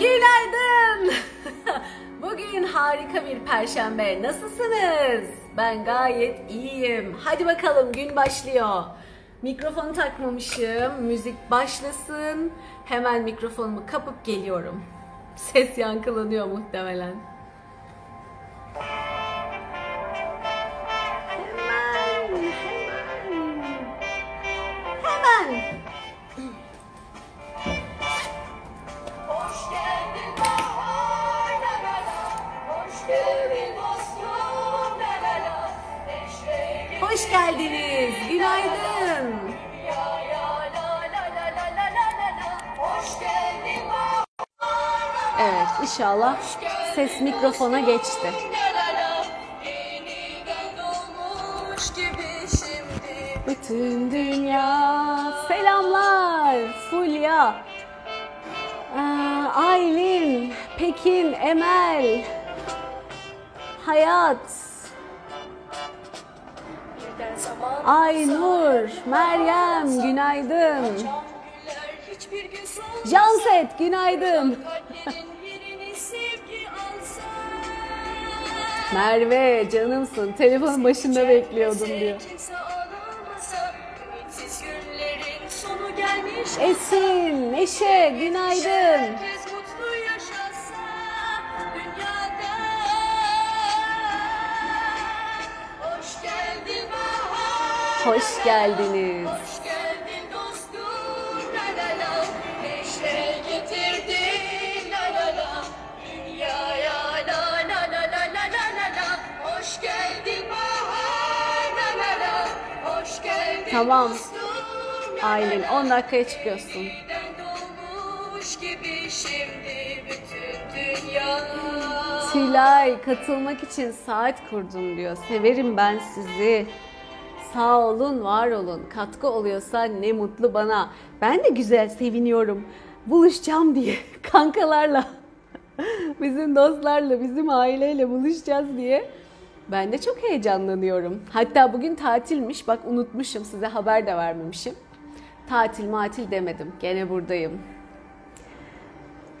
Günaydın. Bugün harika bir perşembe. Nasılsınız? Ben gayet iyiyim. Hadi bakalım gün başlıyor. Mikrofonu takmamışım. Müzik başlasın. Hemen mikrofonumu kapıp geliyorum. Ses yankılanıyor muhtemelen. inşallah ses mikrofona geçti. Bütün dünya selamlar Fulya, ee, Aylin, Pekin, Emel, Hayat, Aynur, Meryem günaydın. Canset günaydın. Merve canımsın. Telefonun başında bekliyordum diyor. Esin, Neşe, günaydın. Hoş geldiniz. Tamam. la. 10 dakikaya çıkıyorsun. Tülay katılmak için saat kurdum diyor. Severim ben sizi. Sağ olun, var olun. Katkı oluyorsa ne mutlu bana. Ben de güzel seviniyorum. Buluşacağım diye kankalarla, bizim dostlarla, bizim aileyle buluşacağız diye. Ben de çok heyecanlanıyorum. Hatta bugün tatilmiş. Bak unutmuşum size haber de vermemişim. Tatil matil demedim. Gene buradayım.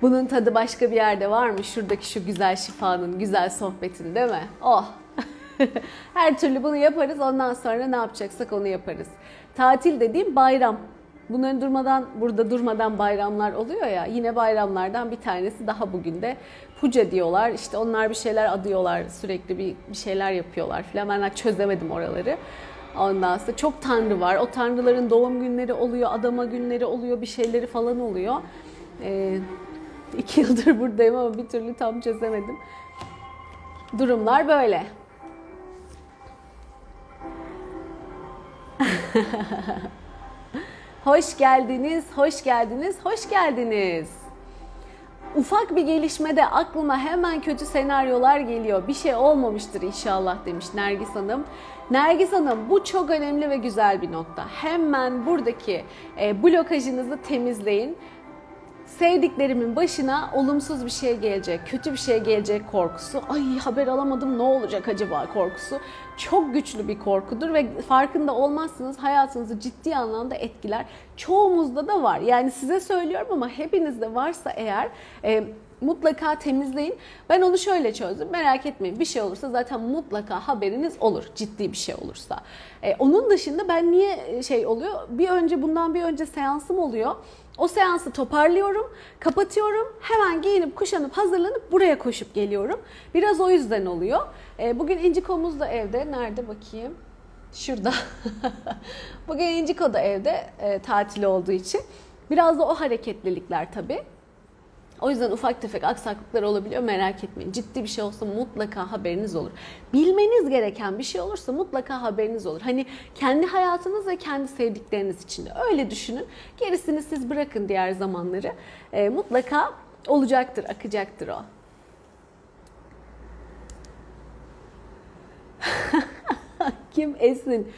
Bunun tadı başka bir yerde var mı? Şuradaki şu güzel şifanın, güzel sohbetin değil mi? Oh! Her türlü bunu yaparız. Ondan sonra ne yapacaksak onu yaparız. Tatil dediğim bayram. Bunların durmadan, burada durmadan bayramlar oluyor ya. Yine bayramlardan bir tanesi daha bugün de Puca diyorlar. İşte onlar bir şeyler adıyorlar. Sürekli bir, bir şeyler yapıyorlar falan. Ben çözemedim oraları. Ondan sonra çok tanrı var. O tanrıların doğum günleri oluyor, adama günleri oluyor, bir şeyleri falan oluyor. Ee, iki yıldır buradayım ama bir türlü tam çözemedim. Durumlar böyle. hoş geldiniz, hoş geldiniz, hoş geldiniz. Ufak bir gelişmede aklıma hemen kötü senaryolar geliyor. Bir şey olmamıştır inşallah demiş Nergis Hanım. Nergis Hanım bu çok önemli ve güzel bir nokta. Hemen buradaki e, blokajınızı temizleyin. Sevdiklerimin başına olumsuz bir şey gelecek, kötü bir şey gelecek korkusu. Ay haber alamadım ne olacak acaba korkusu. Çok güçlü bir korkudur ve farkında olmazsınız hayatınızı ciddi anlamda etkiler. Çoğumuzda da var. Yani size söylüyorum ama hepinizde varsa eğer e, mutlaka temizleyin. Ben onu şöyle çözdüm. Merak etmeyin bir şey olursa zaten mutlaka haberiniz olur. Ciddi bir şey olursa. E, onun dışında ben niye şey oluyor? Bir önce bundan bir önce seansım oluyor. O seansı toparlıyorum, kapatıyorum. Hemen giyinip kuşanıp hazırlanıp buraya koşup geliyorum. Biraz o yüzden oluyor. E, bugün İnciko'muz da evde. Nerede bakayım? Şurada. bugün İnciko da evde e, tatil olduğu için. Biraz da o hareketlilikler tabii. O yüzden ufak tefek aksaklıklar olabiliyor merak etmeyin. Ciddi bir şey olsa mutlaka haberiniz olur. Bilmeniz gereken bir şey olursa mutlaka haberiniz olur. Hani kendi hayatınız ve kendi sevdikleriniz için de öyle düşünün. Gerisini siz bırakın diğer zamanları. E, mutlaka olacaktır, akacaktır o. Kim Esin?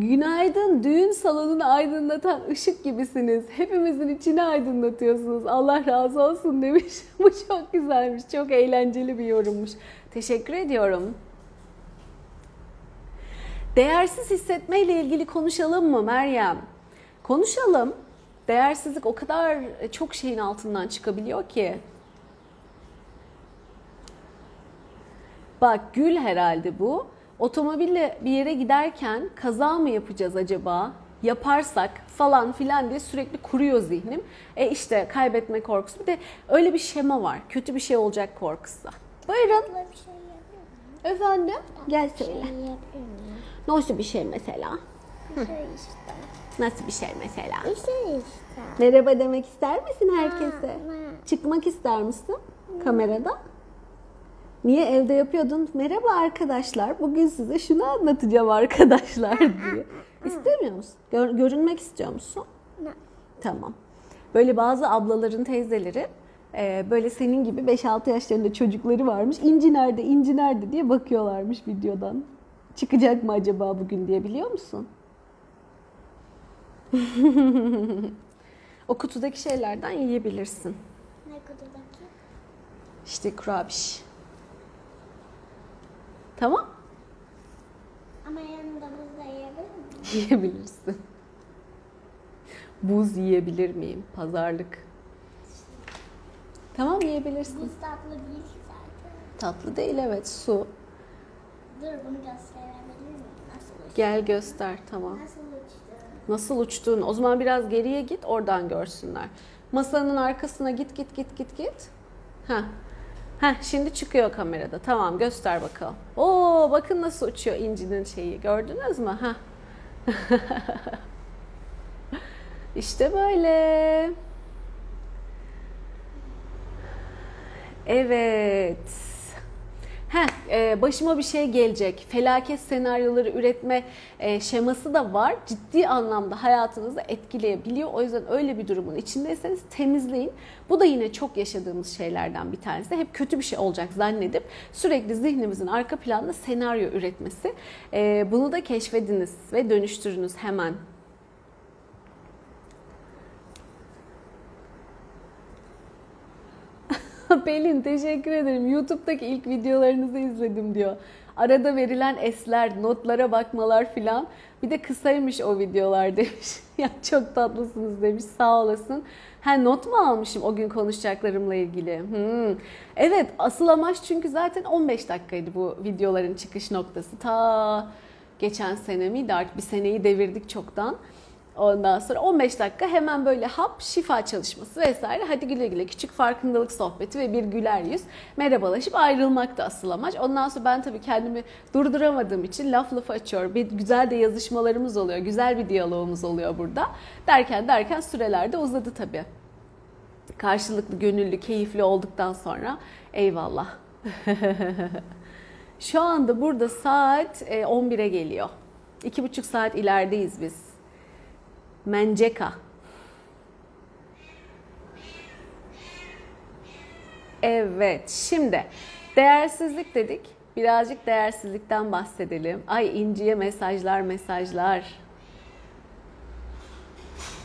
Günaydın düğün salonunu aydınlatan ışık gibisiniz. Hepimizin içini aydınlatıyorsunuz. Allah razı olsun demiş. Bu çok güzelmiş. Çok eğlenceli bir yorummuş. Teşekkür ediyorum. Değersiz hissetmeyle ilgili konuşalım mı Meryem? Konuşalım. Değersizlik o kadar çok şeyin altından çıkabiliyor ki. Bak gül herhalde bu. Otomobille bir yere giderken kaza mı yapacağız acaba? Yaparsak falan filan diye sürekli kuruyor zihnim. E işte kaybetme korkusu. Bir de öyle bir şema var. Kötü bir şey olacak korkusu. Buyurun. Bir şey? Efendim? Gel söyle. şey? Nasıl bir şey mesela? Bir şey işte. Nasıl bir şey mesela? Bir şey işte. Merhaba demek ister misin herkese? Ha, ha. Çıkmak ister misin kamerada? Niye evde yapıyordun? Merhaba arkadaşlar. Bugün size şunu anlatacağım arkadaşlar diye. İstemiyor musun? Gör- görünmek istiyor musun? Ne? Tamam. Böyle bazı ablaların teyzeleri e, böyle senin gibi 5-6 yaşlarında çocukları varmış. İnci nerede, inci nerede diye bakıyorlarmış videodan. Çıkacak mı acaba bugün diye biliyor musun? o kutudaki şeylerden yiyebilirsin. Ne kutudaki? İşte kurabiş. Tamam. Ama yanında buz da yiyebilir miyim? Yiyebilirsin. Buz yiyebilir miyim? Pazarlık. Tamam yiyebilirsin. Buz tatlı değil zaten. Tatlı değil evet su. Dur bunu gösterebilir miyim? Nasıl? Gel göster tamam. Nasıl uçtu? Nasıl uçtuğunu. O zaman biraz geriye git oradan görsünler. Masanın arkasına git git git git git. Ha. Ha şimdi çıkıyor kamerada. Tamam göster bakalım. Oo bakın nasıl uçuyor incinin şeyi. Gördünüz mü? Ha. işte böyle. Evet. Heh, e, başıma bir şey gelecek. Felaket senaryoları üretme e, şeması da var. Ciddi anlamda hayatınızı etkileyebiliyor. O yüzden öyle bir durumun içindeyseniz temizleyin. Bu da yine çok yaşadığımız şeylerden bir tanesi. Hep kötü bir şey olacak zannedip sürekli zihnimizin arka planda senaryo üretmesi. E, bunu da keşfediniz ve dönüştürünüz hemen. Pelin teşekkür ederim. YouTube'daki ilk videolarınızı izledim diyor. Arada verilen esler, notlara bakmalar filan. Bir de kısaymış o videolar demiş. ya çok tatlısınız demiş. Sağ olasın. Ha not mu almışım o gün konuşacaklarımla ilgili? Hmm. Evet asıl amaç çünkü zaten 15 dakikaydı bu videoların çıkış noktası. Ta geçen sene miydi artık bir seneyi devirdik çoktan. Ondan sonra 15 dakika hemen böyle hap, şifa çalışması vesaire. Hadi güle güle küçük farkındalık sohbeti ve bir güler yüz. Merhabalaşıp ayrılmak da asıl amaç. Ondan sonra ben tabii kendimi durduramadığım için laf lafı açıyor. Bir güzel de yazışmalarımız oluyor. Güzel bir diyalogumuz oluyor burada. Derken derken süreler de uzadı tabii. Karşılıklı, gönüllü, keyifli olduktan sonra eyvallah. Şu anda burada saat e, 11'e geliyor. İki buçuk saat ilerideyiz biz. Menceka. Evet, şimdi değersizlik dedik. Birazcık değersizlikten bahsedelim. Ay İnci'ye mesajlar mesajlar.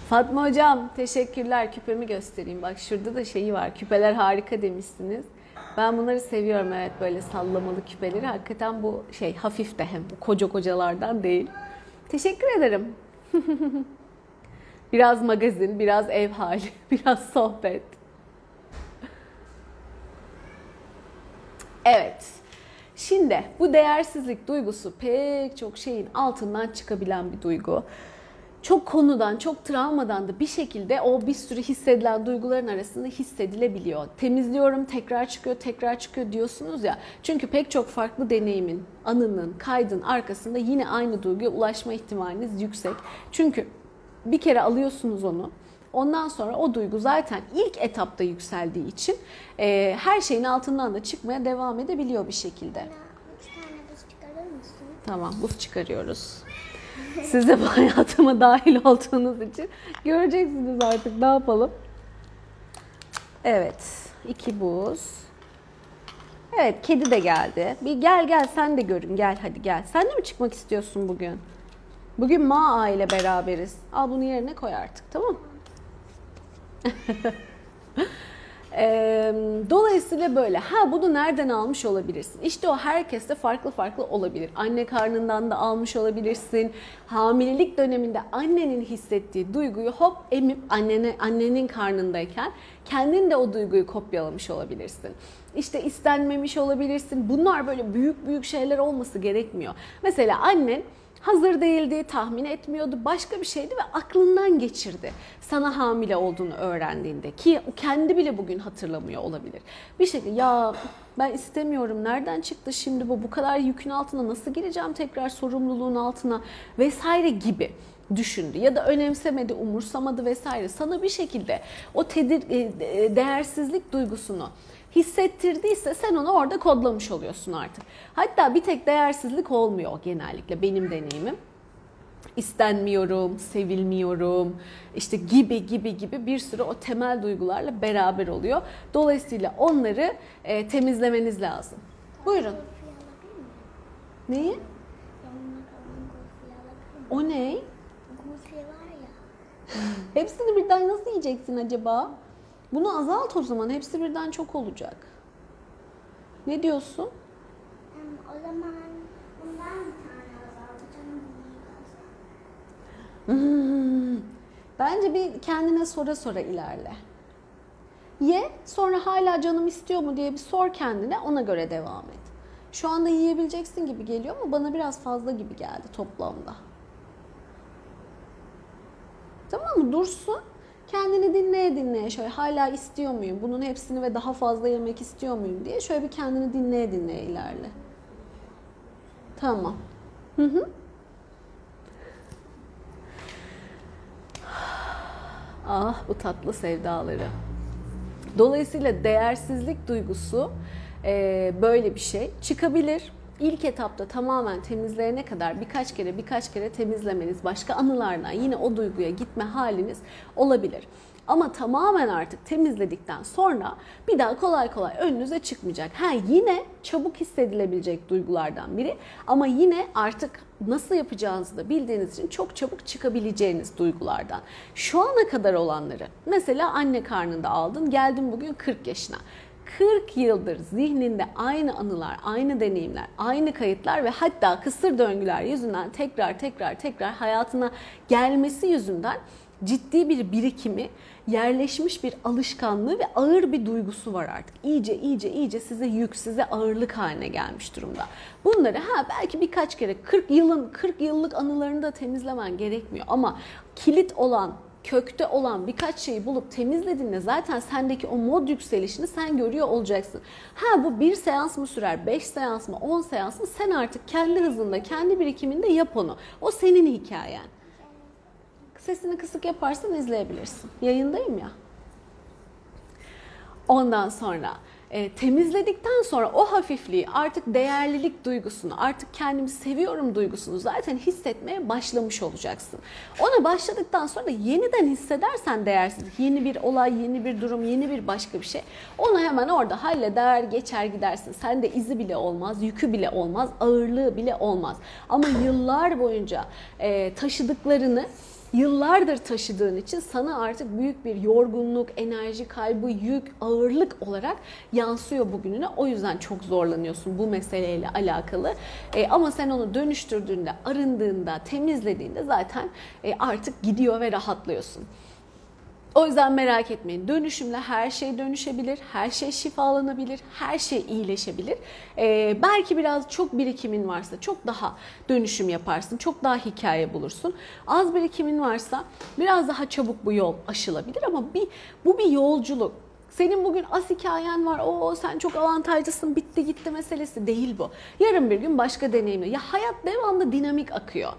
Fatma Hocam teşekkürler. Küpemi göstereyim. Bak şurada da şeyi var. Küpeler harika demişsiniz. Ben bunları seviyorum evet böyle sallamalı küpeleri. Hakikaten bu şey hafif de hem koca kocalardan değil. Teşekkür ederim. Biraz magazin, biraz ev hali, biraz sohbet. Evet. Şimdi bu değersizlik duygusu pek çok şeyin altından çıkabilen bir duygu. Çok konudan, çok travmadan da bir şekilde o bir sürü hissedilen duyguların arasında hissedilebiliyor. Temizliyorum, tekrar çıkıyor, tekrar çıkıyor diyorsunuz ya. Çünkü pek çok farklı deneyimin, anının, kaydın arkasında yine aynı duyguya ulaşma ihtimaliniz yüksek. Çünkü bir kere alıyorsunuz onu. Ondan sonra o duygu zaten ilk etapta yükseldiği için e, her şeyin altından da çıkmaya devam edebiliyor bir şekilde. Üç tane buz çıkarır mısın? Tamam buz çıkarıyoruz. Siz de bu hayatıma dahil olduğunuz için göreceksiniz artık ne yapalım. Evet iki buz. Evet kedi de geldi. Bir gel gel sen de görün gel hadi gel. Sen de mi çıkmak istiyorsun bugün? Bugün Ma ile beraberiz. Al bunu yerine koy artık tamam? Ee, dolayısıyla böyle. Ha bunu nereden almış olabilirsin? İşte o herkeste farklı farklı olabilir. Anne karnından da almış olabilirsin. Hamilelik döneminde annenin hissettiği duyguyu hop emip annene, annenin karnındayken kendin de o duyguyu kopyalamış olabilirsin. İşte istenmemiş olabilirsin. Bunlar böyle büyük büyük şeyler olması gerekmiyor. Mesela annen hazır değildi, tahmin etmiyordu, başka bir şeydi ve aklından geçirdi. Sana hamile olduğunu öğrendiğinde ki kendi bile bugün hatırlamıyor olabilir. Bir şekilde ya ben istemiyorum, nereden çıktı şimdi bu, bu kadar yükün altına nasıl gireceğim tekrar sorumluluğun altına vesaire gibi düşündü ya da önemsemedi, umursamadı vesaire. Sana bir şekilde o tedir, e, değersizlik duygusunu hissettirdiyse sen onu orada kodlamış oluyorsun artık. Hatta bir tek değersizlik olmuyor genellikle benim deneyimim. İstenmiyorum, sevilmiyorum, işte gibi gibi gibi bir sürü o temel duygularla beraber oluyor. Dolayısıyla onları e, temizlemeniz lazım. Buyurun. Neyi? O ne? Hepsini birden nasıl yiyeceksin acaba? Bunu azalt o zaman. Hepsi birden çok olacak. Ne diyorsun? O zaman bundan bir tane azaltacağım. Hmm. Bence bir kendine sora sora ilerle. Ye, sonra hala canım istiyor mu diye bir sor kendine, ona göre devam et. Şu anda yiyebileceksin gibi geliyor ama bana biraz fazla gibi geldi toplamda. Tamam mı? Dursun. Kendini dinleye dinleye şöyle hala istiyor muyum? Bunun hepsini ve daha fazla yemek istiyor muyum diye şöyle bir kendini dinleye dinleye ilerle. Tamam. Hı hı. Ah bu tatlı sevdaları. Dolayısıyla değersizlik duygusu e, böyle bir şey. Çıkabilir. İlk etapta tamamen temizleyene kadar birkaç kere birkaç kere temizlemeniz, başka anılardan yine o duyguya gitme haliniz olabilir. Ama tamamen artık temizledikten sonra bir daha kolay kolay önünüze çıkmayacak. Ha yine çabuk hissedilebilecek duygulardan biri ama yine artık nasıl yapacağınızı da bildiğiniz için çok çabuk çıkabileceğiniz duygulardan. Şu ana kadar olanları mesela anne karnında aldın geldin bugün 40 yaşına. 40 yıldır zihninde aynı anılar, aynı deneyimler, aynı kayıtlar ve hatta kısır döngüler yüzünden tekrar tekrar tekrar hayatına gelmesi yüzünden ciddi bir birikimi, yerleşmiş bir alışkanlığı ve ağır bir duygusu var artık. İyice iyice iyice size yük, size ağırlık haline gelmiş durumda. Bunları ha belki birkaç kere 40 yılın 40 yıllık anılarını da temizlemen gerekmiyor ama kilit olan kökte olan birkaç şeyi bulup temizlediğinde zaten sendeki o mod yükselişini sen görüyor olacaksın. Ha bu bir seans mı sürer, beş seans mı, on seans mı sen artık kendi hızında, kendi birikiminde yap onu. O senin hikayen. Sesini kısık yaparsan izleyebilirsin. Yayındayım ya. Ondan sonra e, temizledikten sonra o hafifliği artık değerlilik duygusunu artık kendimi seviyorum duygusunu zaten hissetmeye başlamış olacaksın. Ona başladıktan sonra da yeniden hissedersen değersizlik yeni bir olay yeni bir durum yeni bir başka bir şey onu hemen orada halleder geçer gidersin. Sende izi bile olmaz yükü bile olmaz ağırlığı bile olmaz. Ama yıllar boyunca e, taşıdıklarını yıllardır taşıdığın için sana artık büyük bir yorgunluk, enerji kaybı, yük, ağırlık olarak yansıyor bugününe. O yüzden çok zorlanıyorsun bu meseleyle alakalı. E, ama sen onu dönüştürdüğünde, arındığında, temizlediğinde zaten e, artık gidiyor ve rahatlıyorsun. O yüzden merak etmeyin. Dönüşümle her şey dönüşebilir, her şey şifalanabilir, her şey iyileşebilir. Ee, belki biraz çok birikimin varsa çok daha dönüşüm yaparsın, çok daha hikaye bulursun. Az birikimin varsa biraz daha çabuk bu yol aşılabilir ama bir, bu bir yolculuk. Senin bugün az hikayen var, o sen çok avantajlısın, bitti gitti meselesi değil bu. Yarın bir gün başka deneyimle. Ya hayat devamlı dinamik akıyor.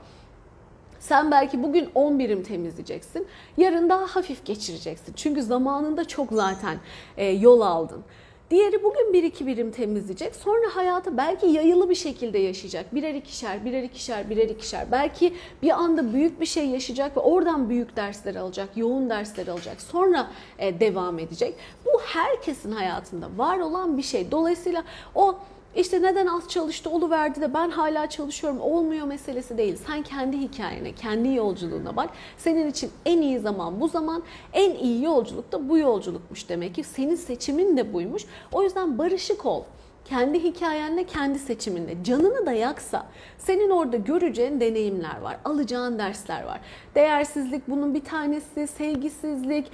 Sen belki bugün 10 birim temizleyeceksin. Yarın daha hafif geçireceksin. Çünkü zamanında çok zaten e, yol aldın. Diğeri bugün bir iki birim temizleyecek. Sonra hayatı belki yayılı bir şekilde yaşayacak. Birer ikişer, birer ikişer, birer ikişer. Belki bir anda büyük bir şey yaşayacak ve oradan büyük dersler alacak, yoğun dersler alacak. Sonra e, devam edecek. Bu herkesin hayatında var olan bir şey. Dolayısıyla o İşte neden az çalıştı, oluverdi de ben hala çalışıyorum, olmuyor meselesi değil. Sen kendi hikayene, kendi yolculuğuna bak. Senin için en iyi zaman bu zaman, en iyi yolculuk da bu yolculukmuş demek ki. Senin seçimin de buymuş. O yüzden barışık ol. Kendi hikayenle, kendi seçiminle. Canını da yaksa senin orada göreceğin deneyimler var, alacağın dersler var. Değersizlik bunun bir tanesi, sevgisizlik,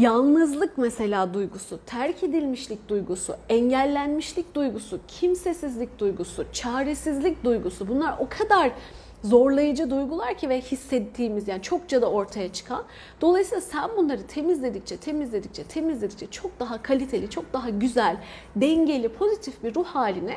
Yalnızlık mesela duygusu, terk edilmişlik duygusu, engellenmişlik duygusu, kimsesizlik duygusu, çaresizlik duygusu bunlar o kadar zorlayıcı duygular ki ve hissettiğimiz yani çokça da ortaya çıkan. Dolayısıyla sen bunları temizledikçe, temizledikçe, temizledikçe çok daha kaliteli, çok daha güzel, dengeli, pozitif bir ruh haline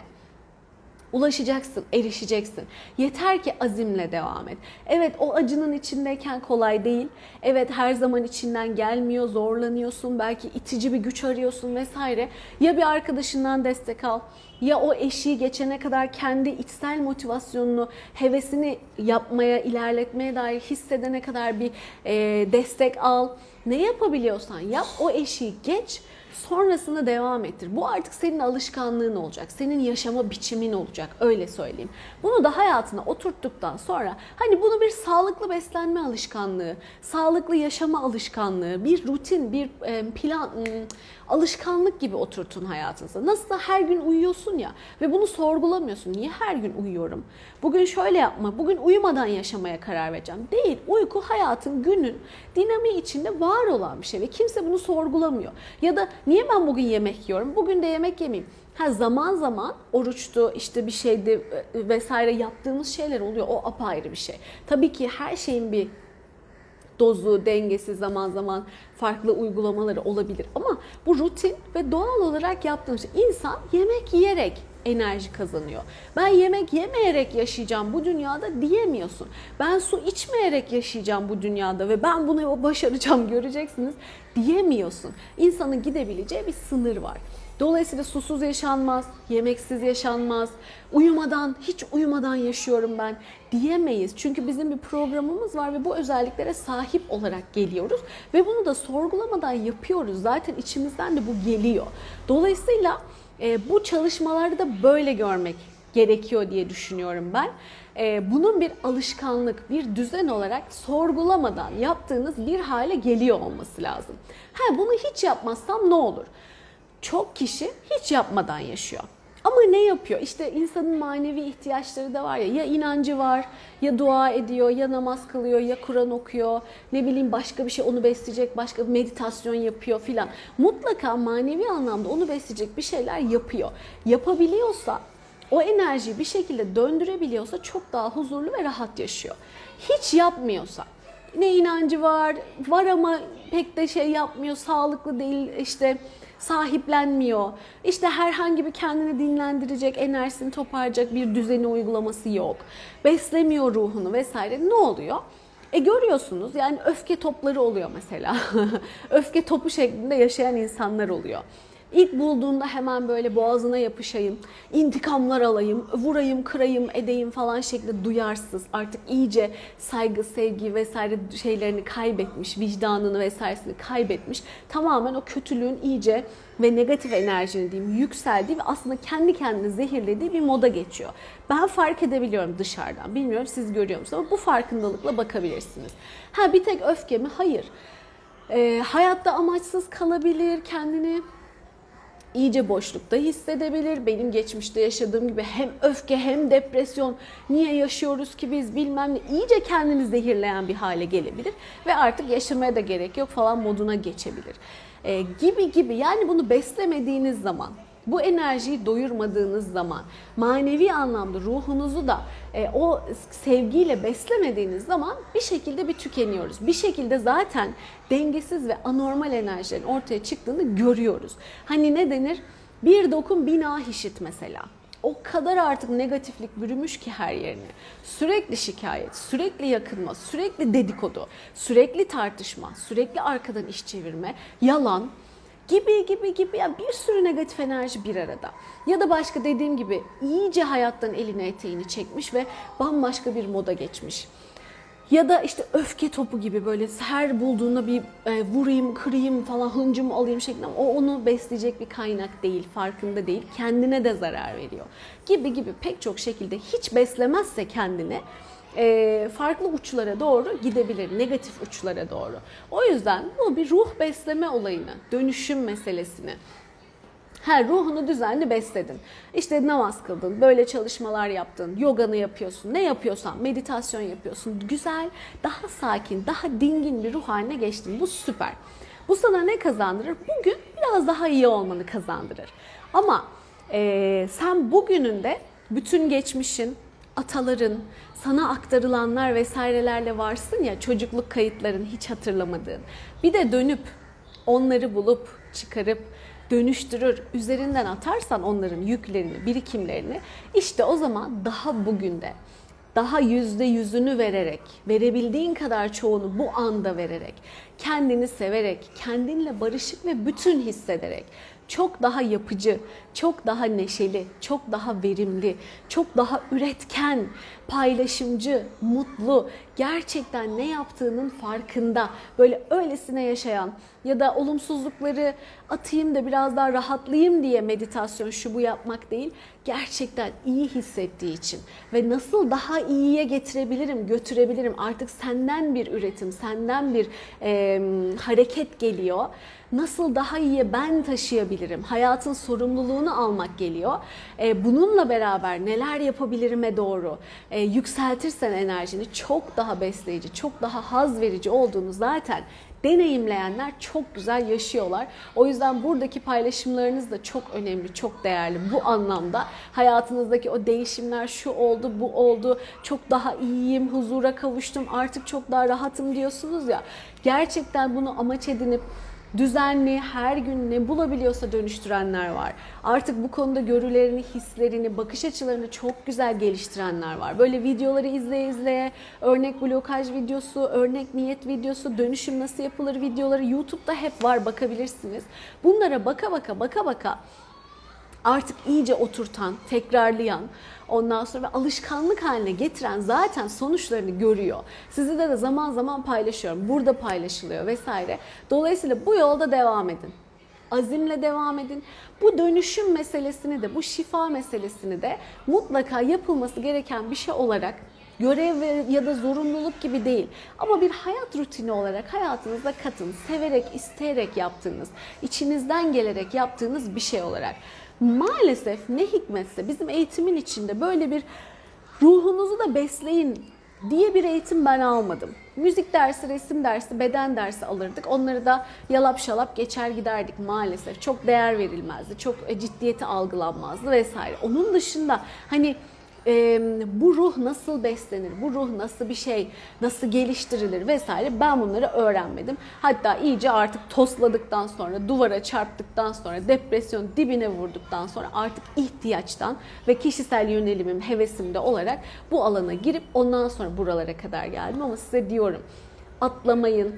ulaşacaksın, erişeceksin. Yeter ki azimle devam et. Evet o acının içindeyken kolay değil. Evet her zaman içinden gelmiyor, zorlanıyorsun, belki itici bir güç arıyorsun vesaire. Ya bir arkadaşından destek al, ya o eşiği geçene kadar kendi içsel motivasyonunu, hevesini yapmaya, ilerletmeye dair hissedene kadar bir e, destek al. Ne yapabiliyorsan yap, o eşiği geç sonrasında devam ettir. Bu artık senin alışkanlığın olacak. Senin yaşama biçimin olacak. Öyle söyleyeyim. Bunu da hayatına oturttuktan sonra hani bunu bir sağlıklı beslenme alışkanlığı, sağlıklı yaşama alışkanlığı, bir rutin, bir plan, alışkanlık gibi oturtun hayatınıza. Nasıl her gün uyuyorsun ya ve bunu sorgulamıyorsun. Niye her gün uyuyorum? Bugün şöyle yapma, bugün uyumadan yaşamaya karar vereceğim. Değil, uyku hayatın, günün dinamiği içinde var olan bir şey ve kimse bunu sorgulamıyor. Ya da niye ben bugün yemek yiyorum, bugün de yemek yemeyeyim. Ha zaman zaman oruçtu işte bir şeydi e, vesaire yaptığımız şeyler oluyor. O apayrı bir şey. Tabii ki her şeyin bir dozu, dengesi zaman zaman farklı uygulamaları olabilir. Ama bu rutin ve doğal olarak yaptığımız şey. İnsan yemek yiyerek enerji kazanıyor. Ben yemek yemeyerek yaşayacağım bu dünyada diyemiyorsun. Ben su içmeyerek yaşayacağım bu dünyada ve ben bunu başaracağım göreceksiniz diyemiyorsun. İnsanın gidebileceği bir sınır var. Dolayısıyla susuz yaşanmaz, yemeksiz yaşanmaz, uyumadan, hiç uyumadan yaşıyorum ben diyemeyiz. Çünkü bizim bir programımız var ve bu özelliklere sahip olarak geliyoruz ve bunu da sorgulamadan yapıyoruz. Zaten içimizden de bu geliyor. Dolayısıyla e, bu çalışmaları da böyle görmek gerekiyor diye düşünüyorum ben. E, bunun bir alışkanlık, bir düzen olarak sorgulamadan yaptığınız bir hale geliyor olması lazım. Ha bunu hiç yapmazsam ne olur? çok kişi hiç yapmadan yaşıyor. Ama ne yapıyor? İşte insanın manevi ihtiyaçları da var ya. Ya inancı var, ya dua ediyor, ya namaz kılıyor, ya Kur'an okuyor. Ne bileyim başka bir şey onu besleyecek, başka meditasyon yapıyor filan. Mutlaka manevi anlamda onu besleyecek bir şeyler yapıyor. Yapabiliyorsa, o enerjiyi bir şekilde döndürebiliyorsa çok daha huzurlu ve rahat yaşıyor. Hiç yapmıyorsa, ne inancı var, var ama pek de şey yapmıyor, sağlıklı değil işte sahiplenmiyor. İşte herhangi bir kendini dinlendirecek, enerjisini toparlayacak bir düzeni uygulaması yok. Beslemiyor ruhunu vesaire. Ne oluyor? E görüyorsunuz yani öfke topları oluyor mesela. öfke topu şeklinde yaşayan insanlar oluyor. İlk bulduğunda hemen böyle boğazına yapışayım, intikamlar alayım, vurayım, kırayım, edeyim falan şeklinde duyarsız. Artık iyice saygı, sevgi vesaire şeylerini kaybetmiş, vicdanını vesairesini kaybetmiş. Tamamen o kötülüğün iyice ve negatif enerjinin diyeyim yükseldiği ve aslında kendi kendini zehirlediği bir moda geçiyor. Ben fark edebiliyorum dışarıdan. Bilmiyorum siz görüyor musunuz ama bu farkındalıkla bakabilirsiniz. Ha bir tek öfke mi? Hayır. Ee, hayatta amaçsız kalabilir, kendini iyice boşlukta hissedebilir. Benim geçmişte yaşadığım gibi hem öfke hem depresyon niye yaşıyoruz ki biz bilmem ne iyice kendini zehirleyen bir hale gelebilir ve artık yaşamaya da gerek yok falan moduna geçebilir. Ee, gibi gibi yani bunu beslemediğiniz zaman bu enerjiyi doyurmadığınız zaman, manevi anlamda ruhunuzu da e, o sevgiyle beslemediğiniz zaman bir şekilde bir tükeniyoruz. Bir şekilde zaten dengesiz ve anormal enerjilerin ortaya çıktığını görüyoruz. Hani ne denir? Bir dokun bina hişit mesela o kadar artık negatiflik bürümüş ki her yerine. Sürekli şikayet, sürekli yakınma, sürekli dedikodu, sürekli tartışma, sürekli arkadan iş çevirme, yalan, gibi gibi gibi yani bir sürü negatif enerji bir arada. Ya da başka dediğim gibi iyice hayattan eline eteğini çekmiş ve bambaşka bir moda geçmiş. Ya da işte öfke topu gibi böyle her bulduğunda bir e, vurayım, kırayım falan hıncımı alayım şeklinde. O onu besleyecek bir kaynak değil, farkında değil. Kendine de zarar veriyor. Gibi gibi pek çok şekilde hiç beslemezse kendini e, farklı uçlara doğru gidebilir, negatif uçlara doğru. O yüzden bu bir ruh besleme olayını, dönüşüm meselesini her ruhunu düzenli besledin. İşte namaz kıldın, böyle çalışmalar yaptın, yoganı yapıyorsun, ne yapıyorsan meditasyon yapıyorsun. Güzel, daha sakin, daha dingin bir ruh haline geçtin. Bu süper. Bu sana ne kazandırır? Bugün biraz daha iyi olmanı kazandırır. Ama e, sen bugününde bütün geçmişin, ataların, sana aktarılanlar vesairelerle varsın ya çocukluk kayıtların hiç hatırlamadığın. Bir de dönüp onları bulup çıkarıp dönüştürür, üzerinden atarsan onların yüklerini, birikimlerini işte o zaman daha bugünde daha yüzde yüzünü vererek, verebildiğin kadar çoğunu bu anda vererek, kendini severek, kendinle barışık ve bütün hissederek çok daha yapıcı, çok daha neşeli, çok daha verimli, çok daha üretken, paylaşımcı, mutlu, gerçekten ne yaptığının farkında, böyle öylesine yaşayan ya da olumsuzlukları atayım da biraz daha rahatlayayım diye meditasyon şu bu yapmak değil, gerçekten iyi hissettiği için ve nasıl daha iyiye getirebilirim, götürebilirim artık senden bir üretim, senden bir e, hareket geliyor nasıl daha iyiye ben taşıyabilirim? Hayatın sorumluluğunu almak geliyor. E, bununla beraber neler yapabilirime doğru e, yükseltirsen enerjini çok daha besleyici, çok daha haz verici olduğunu zaten deneyimleyenler çok güzel yaşıyorlar. O yüzden buradaki paylaşımlarınız da çok önemli, çok değerli bu anlamda. Hayatınızdaki o değişimler şu oldu, bu oldu, çok daha iyiyim, huzura kavuştum, artık çok daha rahatım diyorsunuz ya. Gerçekten bunu amaç edinip düzenli her gün ne bulabiliyorsa dönüştürenler var. Artık bu konuda görülerini, hislerini, bakış açılarını çok güzel geliştirenler var. Böyle videoları izleye izleye örnek blokaj videosu, örnek niyet videosu, dönüşüm nasıl yapılır videoları YouTube'da hep var bakabilirsiniz. Bunlara baka baka baka baka artık iyice oturtan, tekrarlayan, ondan sonra ve alışkanlık haline getiren zaten sonuçlarını görüyor. Sizi de, de zaman zaman paylaşıyorum. Burada paylaşılıyor vesaire. Dolayısıyla bu yolda devam edin. Azimle devam edin. Bu dönüşüm meselesini de, bu şifa meselesini de mutlaka yapılması gereken bir şey olarak görev ya da zorunluluk gibi değil. Ama bir hayat rutini olarak hayatınıza katın. Severek, isteyerek yaptığınız, içinizden gelerek yaptığınız bir şey olarak maalesef ne hikmetse bizim eğitimin içinde böyle bir ruhunuzu da besleyin diye bir eğitim ben almadım. Müzik dersi, resim dersi, beden dersi alırdık. Onları da yalap şalap geçer giderdik maalesef. Çok değer verilmezdi. Çok ciddiyeti algılanmazdı vesaire. Onun dışında hani e, bu ruh nasıl beslenir, bu ruh nasıl bir şey, nasıl geliştirilir vesaire ben bunları öğrenmedim. Hatta iyice artık tosladıktan sonra, duvara çarptıktan sonra, depresyon dibine vurduktan sonra artık ihtiyaçtan ve kişisel yönelimim, hevesimde olarak bu alana girip ondan sonra buralara kadar geldim. Ama size diyorum atlamayın,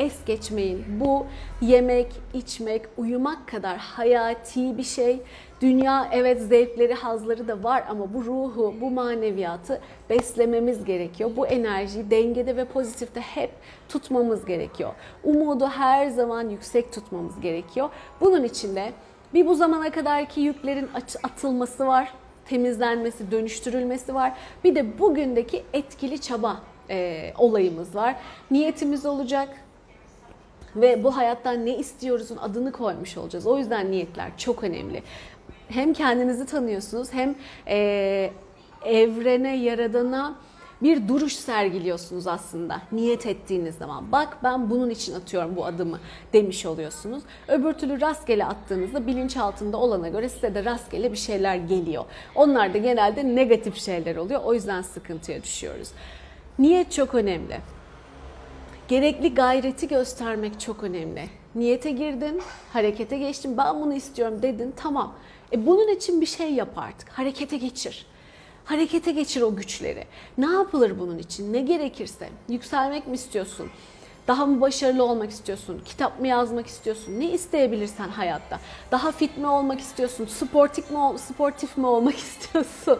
es geçmeyin. Bu yemek, içmek, uyumak kadar hayati bir şey. Dünya evet zevkleri, hazları da var ama bu ruhu, bu maneviyatı beslememiz gerekiyor. Bu enerjiyi dengede ve pozitifte hep tutmamız gerekiyor. Umudu her zaman yüksek tutmamız gerekiyor. Bunun için de bir bu zamana kadarki yüklerin atılması var, temizlenmesi, dönüştürülmesi var. Bir de bugündeki etkili çaba e, olayımız var. Niyetimiz olacak, ve bu hayattan ne istiyoruzun adını koymuş olacağız. O yüzden niyetler çok önemli. Hem kendinizi tanıyorsunuz hem e, evrene, yaradana bir duruş sergiliyorsunuz aslında niyet ettiğiniz zaman. Bak ben bunun için atıyorum bu adımı demiş oluyorsunuz. Öbür türlü rastgele attığınızda bilinçaltında olana göre size de rastgele bir şeyler geliyor. Onlar da genelde negatif şeyler oluyor. O yüzden sıkıntıya düşüyoruz. Niyet çok önemli. Gerekli gayreti göstermek çok önemli. Niyete girdin, harekete geçtin, ben bunu istiyorum dedin, tamam. E bunun için bir şey yap artık, harekete geçir. Harekete geçir o güçleri. Ne yapılır bunun için? Ne gerekirse? Yükselmek mi istiyorsun? Daha mı başarılı olmak istiyorsun? Kitap mı yazmak istiyorsun? Ne isteyebilirsen hayatta. Daha fit mi olmak istiyorsun? Sportif mi, sportif mi olmak istiyorsun?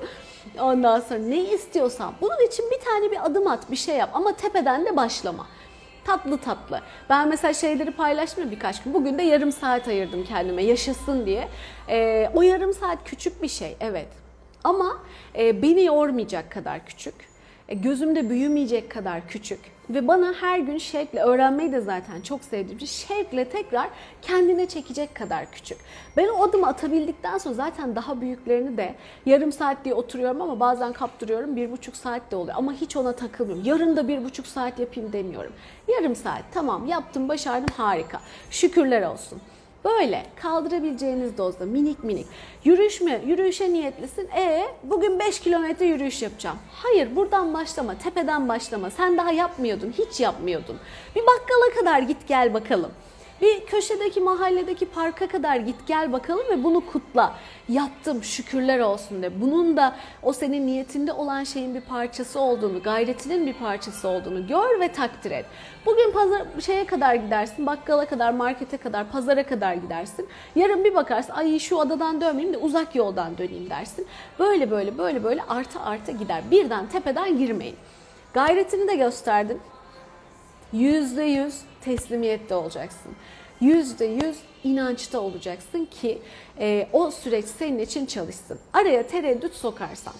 Ondan sonra ne istiyorsan bunun için bir tane bir adım at, bir şey yap ama tepeden de başlama. Tatlı tatlı. Ben mesela şeyleri paylaştım birkaç gün. Bugün de yarım saat ayırdım kendime yaşasın diye. Ee, o yarım saat küçük bir şey evet. Ama e, beni yormayacak kadar küçük. E, gözümde büyümeyecek kadar küçük ve bana her gün şevkle öğrenmeyi de zaten çok sevdiğim şey şevkle tekrar kendine çekecek kadar küçük. Ben o adımı atabildikten sonra zaten daha büyüklerini de yarım saat diye oturuyorum ama bazen kaptırıyorum bir buçuk saat de oluyor ama hiç ona takılmıyorum. Yarın da bir buçuk saat yapayım demiyorum. Yarım saat tamam yaptım başardım harika şükürler olsun. Böyle kaldırabileceğiniz dozda minik minik. Yürüyüş mü? Yürüyüşe niyetlisin. E bugün 5 kilometre yürüyüş yapacağım. Hayır buradan başlama, tepeden başlama. Sen daha yapmıyordun, hiç yapmıyordun. Bir bakkala kadar git gel bakalım. Bir köşedeki mahalledeki parka kadar git gel bakalım ve bunu kutla. Yaptım şükürler olsun de. Bunun da o senin niyetinde olan şeyin bir parçası olduğunu, gayretinin bir parçası olduğunu gör ve takdir et. Bugün pazar şeye kadar gidersin, bakkala kadar, markete kadar, pazara kadar gidersin. Yarın bir bakarsın, ay şu adadan dönmeyeyim de uzak yoldan döneyim dersin. Böyle böyle böyle böyle artı artı gider. Birden tepeden girmeyin. Gayretini de gösterdin. Yüzde yüz teslimiyette olacaksın. Yüzde yüz inançta olacaksın ki e, o süreç senin için çalışsın. Araya tereddüt sokarsan,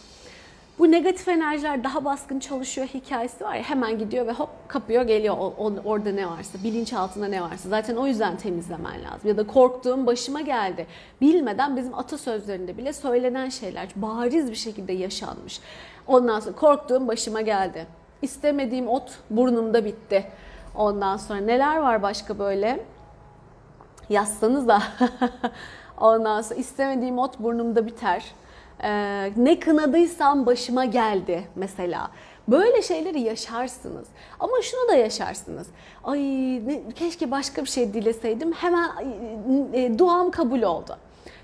bu negatif enerjiler daha baskın çalışıyor hikayesi var ya hemen gidiyor ve hop kapıyor geliyor. Orada ne varsa bilinçaltında ne varsa. Zaten o yüzden temizlemen lazım. Ya da korktuğum başıma geldi. Bilmeden bizim atasözlerinde bile söylenen şeyler bariz bir şekilde yaşanmış. Ondan sonra korktuğum başıma geldi istemediğim ot burnumda bitti ondan sonra neler var başka böyle yazsanız da ondan sonra istemediğim ot burnumda biter ee, ne kınadıysam başıma geldi mesela. Böyle şeyleri yaşarsınız. Ama şunu da yaşarsınız. Ay ne, keşke başka bir şey dileseydim. Hemen e, duam kabul oldu.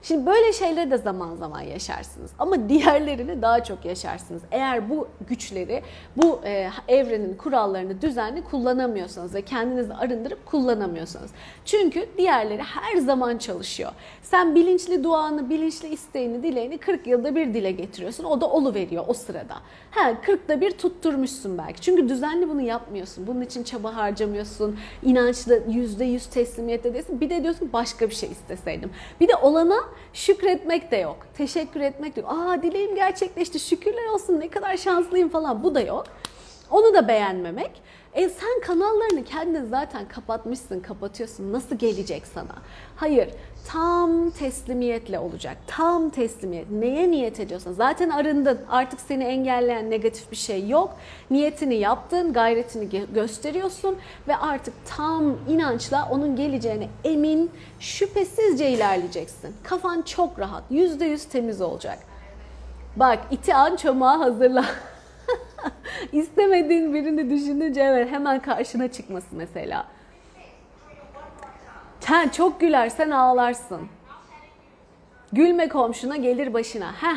Şimdi böyle şeyleri de zaman zaman yaşarsınız ama diğerlerini daha çok yaşarsınız. Eğer bu güçleri, bu e, evrenin kurallarını düzenli kullanamıyorsanız ve kendinizi arındırıp kullanamıyorsanız. Çünkü diğerleri her zaman çalışıyor. Sen bilinçli duanı, bilinçli isteğini, dileğini 40 yılda bir dile getiriyorsun. O da olu veriyor o sırada. Ha 40'da bir tutturmuşsun belki. Çünkü düzenli bunu yapmıyorsun. Bunun için çaba harcamıyorsun. İnançlı %100 teslimiyette değilsin. Bir de diyorsun başka bir şey isteseydim. Bir de olana şükretmek de yok. Teşekkür etmek de yok. Aa dileğim gerçekleşti şükürler olsun ne kadar şanslıyım falan bu da yok. Onu da beğenmemek. E sen kanallarını kendin zaten kapatmışsın, kapatıyorsun. Nasıl gelecek sana? Hayır, tam teslimiyetle olacak. Tam teslimiyet. Neye niyet ediyorsan. Zaten arındın. Artık seni engelleyen negatif bir şey yok. Niyetini yaptın, gayretini gösteriyorsun ve artık tam inançla onun geleceğine emin, şüphesizce ilerleyeceksin. Kafan çok rahat, yüzde yüz temiz olacak. Bak iti an çomağı hazırla. İstemediğin birini düşününce evet hemen karşına çıkması mesela. Sen çok gülersen ağlarsın. Gülme komşuna gelir başına. Heh,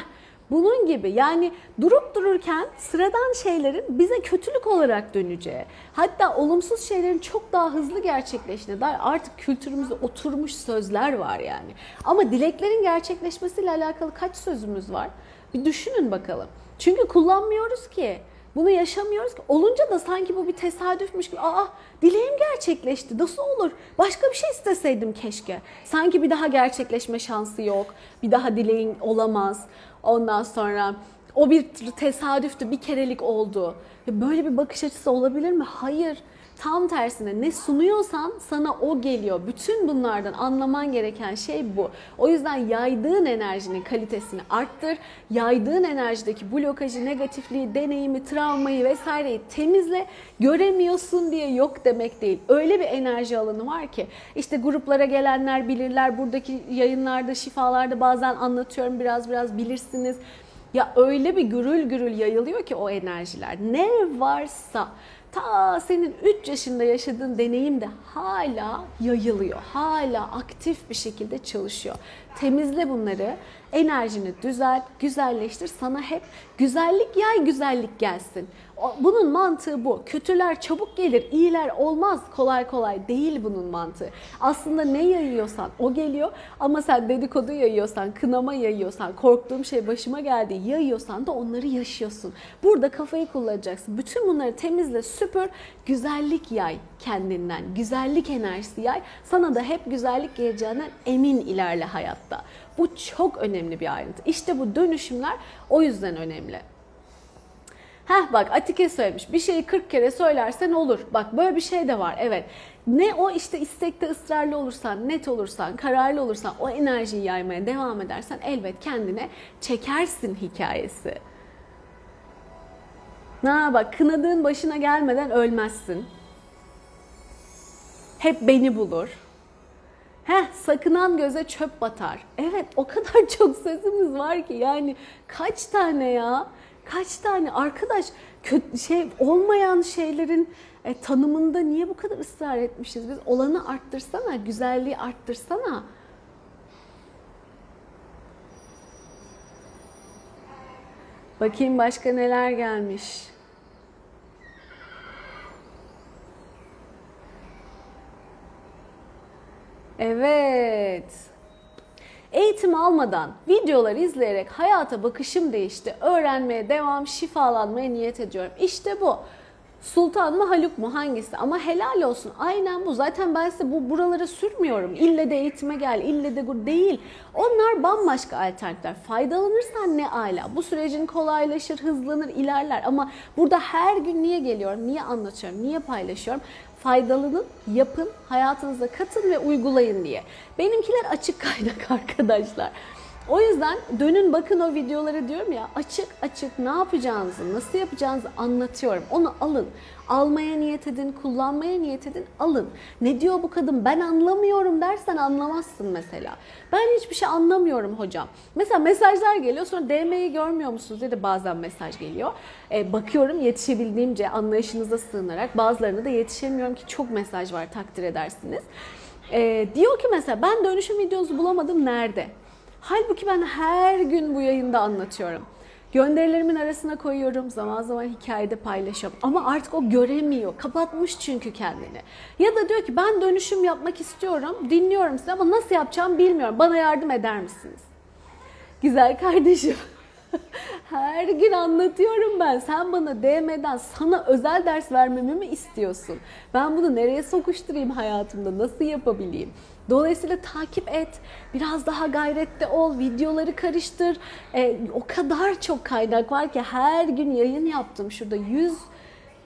bunun gibi yani durup dururken sıradan şeylerin bize kötülük olarak döneceği, hatta olumsuz şeylerin çok daha hızlı gerçekleştiğine dair artık kültürümüzde oturmuş sözler var yani. Ama dileklerin gerçekleşmesiyle alakalı kaç sözümüz var? Bir düşünün bakalım. Çünkü kullanmıyoruz ki. Bunu yaşamıyoruz ki. Olunca da sanki bu bir tesadüfmüş gibi. Aa dileğim gerçekleşti. Nasıl olur? Başka bir şey isteseydim keşke. Sanki bir daha gerçekleşme şansı yok. Bir daha dileğin olamaz. Ondan sonra o bir tesadüftü, bir kerelik oldu. Böyle bir bakış açısı olabilir mi? Hayır. Tam tersine ne sunuyorsan sana o geliyor. Bütün bunlardan anlaman gereken şey bu. O yüzden yaydığın enerjinin kalitesini arttır. Yaydığın enerjideki blokajı, negatifliği, deneyimi, travmayı vesaireyi temizle. Göremiyorsun diye yok demek değil. Öyle bir enerji alanı var ki işte gruplara gelenler bilirler. Buradaki yayınlarda, şifalarda bazen anlatıyorum biraz biraz bilirsiniz. Ya öyle bir gürül gürül yayılıyor ki o enerjiler. Ne varsa ta senin 3 yaşında yaşadığın deneyim de hala yayılıyor. Hala aktif bir şekilde çalışıyor. Temizle bunları. Enerjini düzelt, güzelleştir. Sana hep güzellik yay, güzellik gelsin. Bunun mantığı bu. Kötüler çabuk gelir, iyiler olmaz kolay kolay değil bunun mantığı. Aslında ne yayıyorsan o geliyor ama sen dedikodu yayıyorsan, kınama yayıyorsan, korktuğum şey başıma geldi yayıyorsan da onları yaşıyorsun. Burada kafayı kullanacaksın. Bütün bunları temizle, süpür, güzellik yay kendinden. Güzellik enerjisi yay. Sana da hep güzellik geleceğinden emin ilerle hayatta. Bu çok önemli bir ayrıntı. İşte bu dönüşümler o yüzden önemli. Heh bak Atike söylemiş. Bir şeyi 40 kere söylersen olur. Bak böyle bir şey de var. Evet. Ne o işte istekte ısrarlı olursan, net olursan, kararlı olursan, o enerjiyi yaymaya devam edersen elbet kendine çekersin hikayesi. Na bak kınadığın başına gelmeden ölmezsin. Hep beni bulur. Heh sakınan göze çöp batar. Evet o kadar çok sözümüz var ki yani kaç tane ya? Kaç tane arkadaş kötü şey olmayan şeylerin e, tanımında niye bu kadar ısrar etmişiz biz? Olanı arttırsana, güzelliği arttırsana. Bakayım başka neler gelmiş. Evet. Eğitim almadan, videolar izleyerek hayata bakışım değişti. Öğrenmeye devam, şifalanmaya niyet ediyorum. İşte bu. Sultan mı Haluk mu hangisi? Ama helal olsun. Aynen bu. Zaten ben size bu buralara sürmüyorum. İlle de eğitime gel, ille de gur değil. Onlar bambaşka alternatifler. Faydalanırsan ne ala. Bu sürecin kolaylaşır, hızlanır, ilerler. Ama burada her gün niye geliyorum, niye anlatıyorum, niye paylaşıyorum? Faydalanın, yapın, hayatınıza katın ve uygulayın diye. Benimkiler açık kaynak arkadaşlar. O yüzden dönün bakın o videoları diyorum ya açık açık ne yapacağınızı, nasıl yapacağınızı anlatıyorum. Onu alın. Almaya niyet edin, kullanmaya niyet edin, alın. Ne diyor bu kadın ben anlamıyorum dersen anlamazsın mesela. Ben hiçbir şey anlamıyorum hocam. Mesela mesajlar geliyor sonra DM'yi görmüyor musunuz diye de bazen mesaj geliyor. Ee, bakıyorum yetişebildiğimce anlayışınıza sığınarak bazılarına da yetişemiyorum ki çok mesaj var takdir edersiniz. Ee, diyor ki mesela ben dönüşüm videosu bulamadım nerede? Halbuki ben her gün bu yayında anlatıyorum. Gönderilerimin arasına koyuyorum. Zaman zaman hikayede paylaşıyorum. Ama artık o göremiyor. Kapatmış çünkü kendini. Ya da diyor ki ben dönüşüm yapmak istiyorum. Dinliyorum sizi ama nasıl yapacağım bilmiyorum. Bana yardım eder misiniz? Güzel kardeşim. Her gün anlatıyorum ben. Sen bana DM'den sana özel ders vermemi mi istiyorsun? Ben bunu nereye sokuşturayım hayatımda? Nasıl yapabileyim? Dolayısıyla takip et, biraz daha gayretli ol, videoları karıştır. Ee, o kadar çok kaynak var ki her gün yayın yaptım. Şurada 100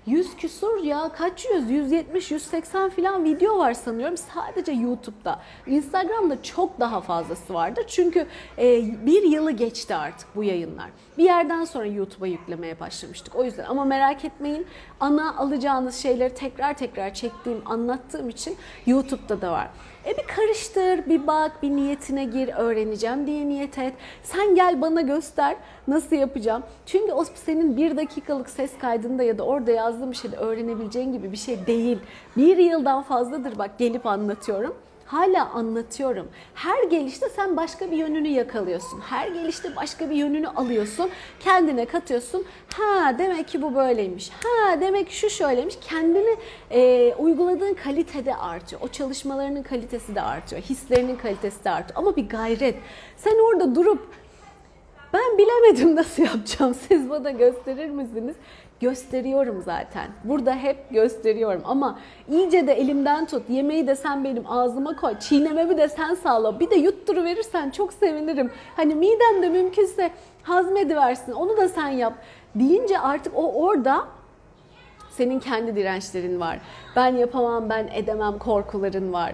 100 küsur ya kaç yüz? 170, 180 falan video var sanıyorum sadece YouTube'da. Instagram'da çok daha fazlası vardır. Çünkü e, bir yılı geçti artık bu yayınlar. Bir yerden sonra YouTube'a yüklemeye başlamıştık. O yüzden ama merak etmeyin ana alacağınız şeyleri tekrar tekrar çektiğim, anlattığım için YouTube'da da var. E bir karıştır, bir bak, bir niyetine gir, öğreneceğim diye niyet et. Sen gel bana göster nasıl yapacağım. Çünkü o senin bir dakikalık ses kaydında ya da orada yazdığım bir şeyde öğrenebileceğin gibi bir şey değil. Bir yıldan fazladır bak gelip anlatıyorum. Hala anlatıyorum. Her gelişte sen başka bir yönünü yakalıyorsun. Her gelişte başka bir yönünü alıyorsun. Kendine katıyorsun. Ha demek ki bu böyleymiş. Ha demek şu şöyleymiş. Kendini e, uyguladığın kalitede artıyor. O çalışmalarının kalitesi de artıyor. Hislerinin kalitesi de artıyor. Ama bir gayret. Sen orada durup ben bilemedim nasıl yapacağım. Siz bana gösterir misiniz? Gösteriyorum zaten. Burada hep gösteriyorum ama iyice de elimden tut. Yemeği de sen benim ağzıma koy. Çiğnememi de sen sağla. Bir de yutturu verirsen çok sevinirim. Hani miden de mümkünse hazmediversin. Onu da sen yap. Deyince artık o orada senin kendi dirençlerin var. Ben yapamam, ben edemem korkuların var.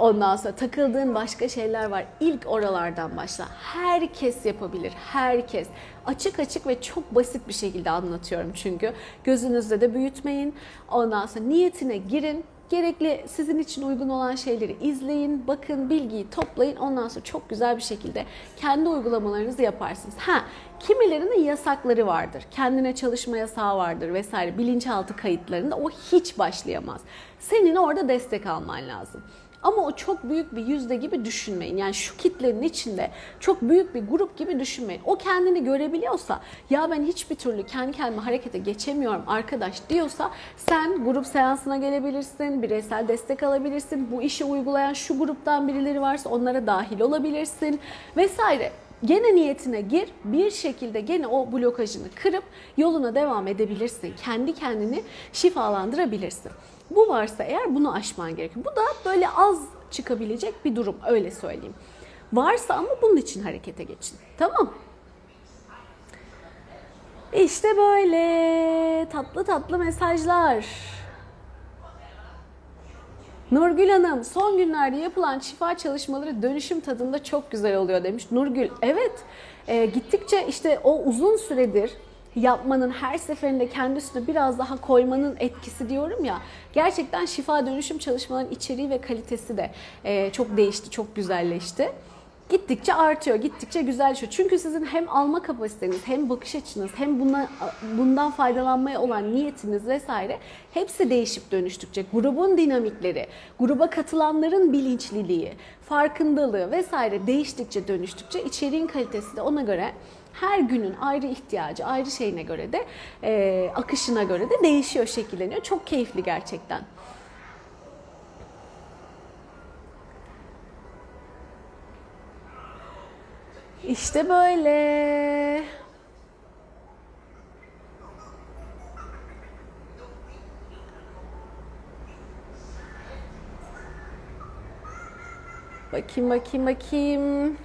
Ondan sonra takıldığın başka şeyler var. İlk oralardan başla. Herkes yapabilir. Herkes. Açık açık ve çok basit bir şekilde anlatıyorum çünkü. Gözünüzde de büyütmeyin. Ondan sonra niyetine girin. Gerekli sizin için uygun olan şeyleri izleyin, bakın, bilgiyi toplayın. Ondan sonra çok güzel bir şekilde kendi uygulamalarınızı yaparsınız. Ha, kimilerinin yasakları vardır. Kendine çalışma yasağı vardır vesaire. Bilinçaltı kayıtlarında o hiç başlayamaz. Senin orada destek alman lazım. Ama o çok büyük bir yüzde gibi düşünmeyin. Yani şu kitlenin içinde çok büyük bir grup gibi düşünmeyin. O kendini görebiliyorsa ya ben hiçbir türlü kendi kendime harekete geçemiyorum arkadaş diyorsa sen grup seansına gelebilirsin, bireysel destek alabilirsin. Bu işi uygulayan şu gruptan birileri varsa onlara dahil olabilirsin vesaire. Gene niyetine gir, bir şekilde gene o blokajını kırıp yoluna devam edebilirsin. Kendi kendini şifalandırabilirsin. Bu varsa eğer bunu aşman gerekiyor. Bu da böyle az çıkabilecek bir durum öyle söyleyeyim. Varsa ama bunun için harekete geçin. Tamam. İşte böyle tatlı tatlı mesajlar. Nurgül Hanım son günlerde yapılan şifa çalışmaları dönüşüm tadında çok güzel oluyor demiş. Nurgül evet e, gittikçe işte o uzun süredir yapmanın her seferinde kendi üstüne biraz daha koymanın etkisi diyorum ya gerçekten şifa dönüşüm çalışmaların içeriği ve kalitesi de e, çok değişti, çok güzelleşti gittikçe artıyor, gittikçe güzelleşiyor. Çünkü sizin hem alma kapasiteniz, hem bakış açınız, hem buna, bundan faydalanmaya olan niyetiniz vesaire hepsi değişip dönüştükçe grubun dinamikleri, gruba katılanların bilinçliliği, farkındalığı vesaire değiştikçe dönüştükçe içeriğin kalitesi de ona göre her günün ayrı ihtiyacı, ayrı şeyine göre de e, akışına göre de değişiyor, şekilleniyor. Çok keyifli gerçekten. İşte böyle. Bakayım bakayım bakayım.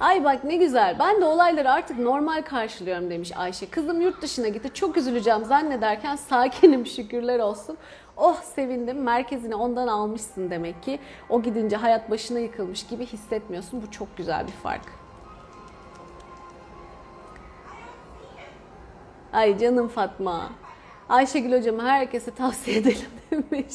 Ay bak ne güzel. Ben de olayları artık normal karşılıyorum demiş Ayşe. Kızım yurt dışına gitti. Çok üzüleceğim zannederken sakinim şükürler olsun. Oh sevindim. Merkezini ondan almışsın demek ki. O gidince hayat başına yıkılmış gibi hissetmiyorsun. Bu çok güzel bir fark. Ay canım Fatma. Ayşegül hocama herkese tavsiye edelim demiş.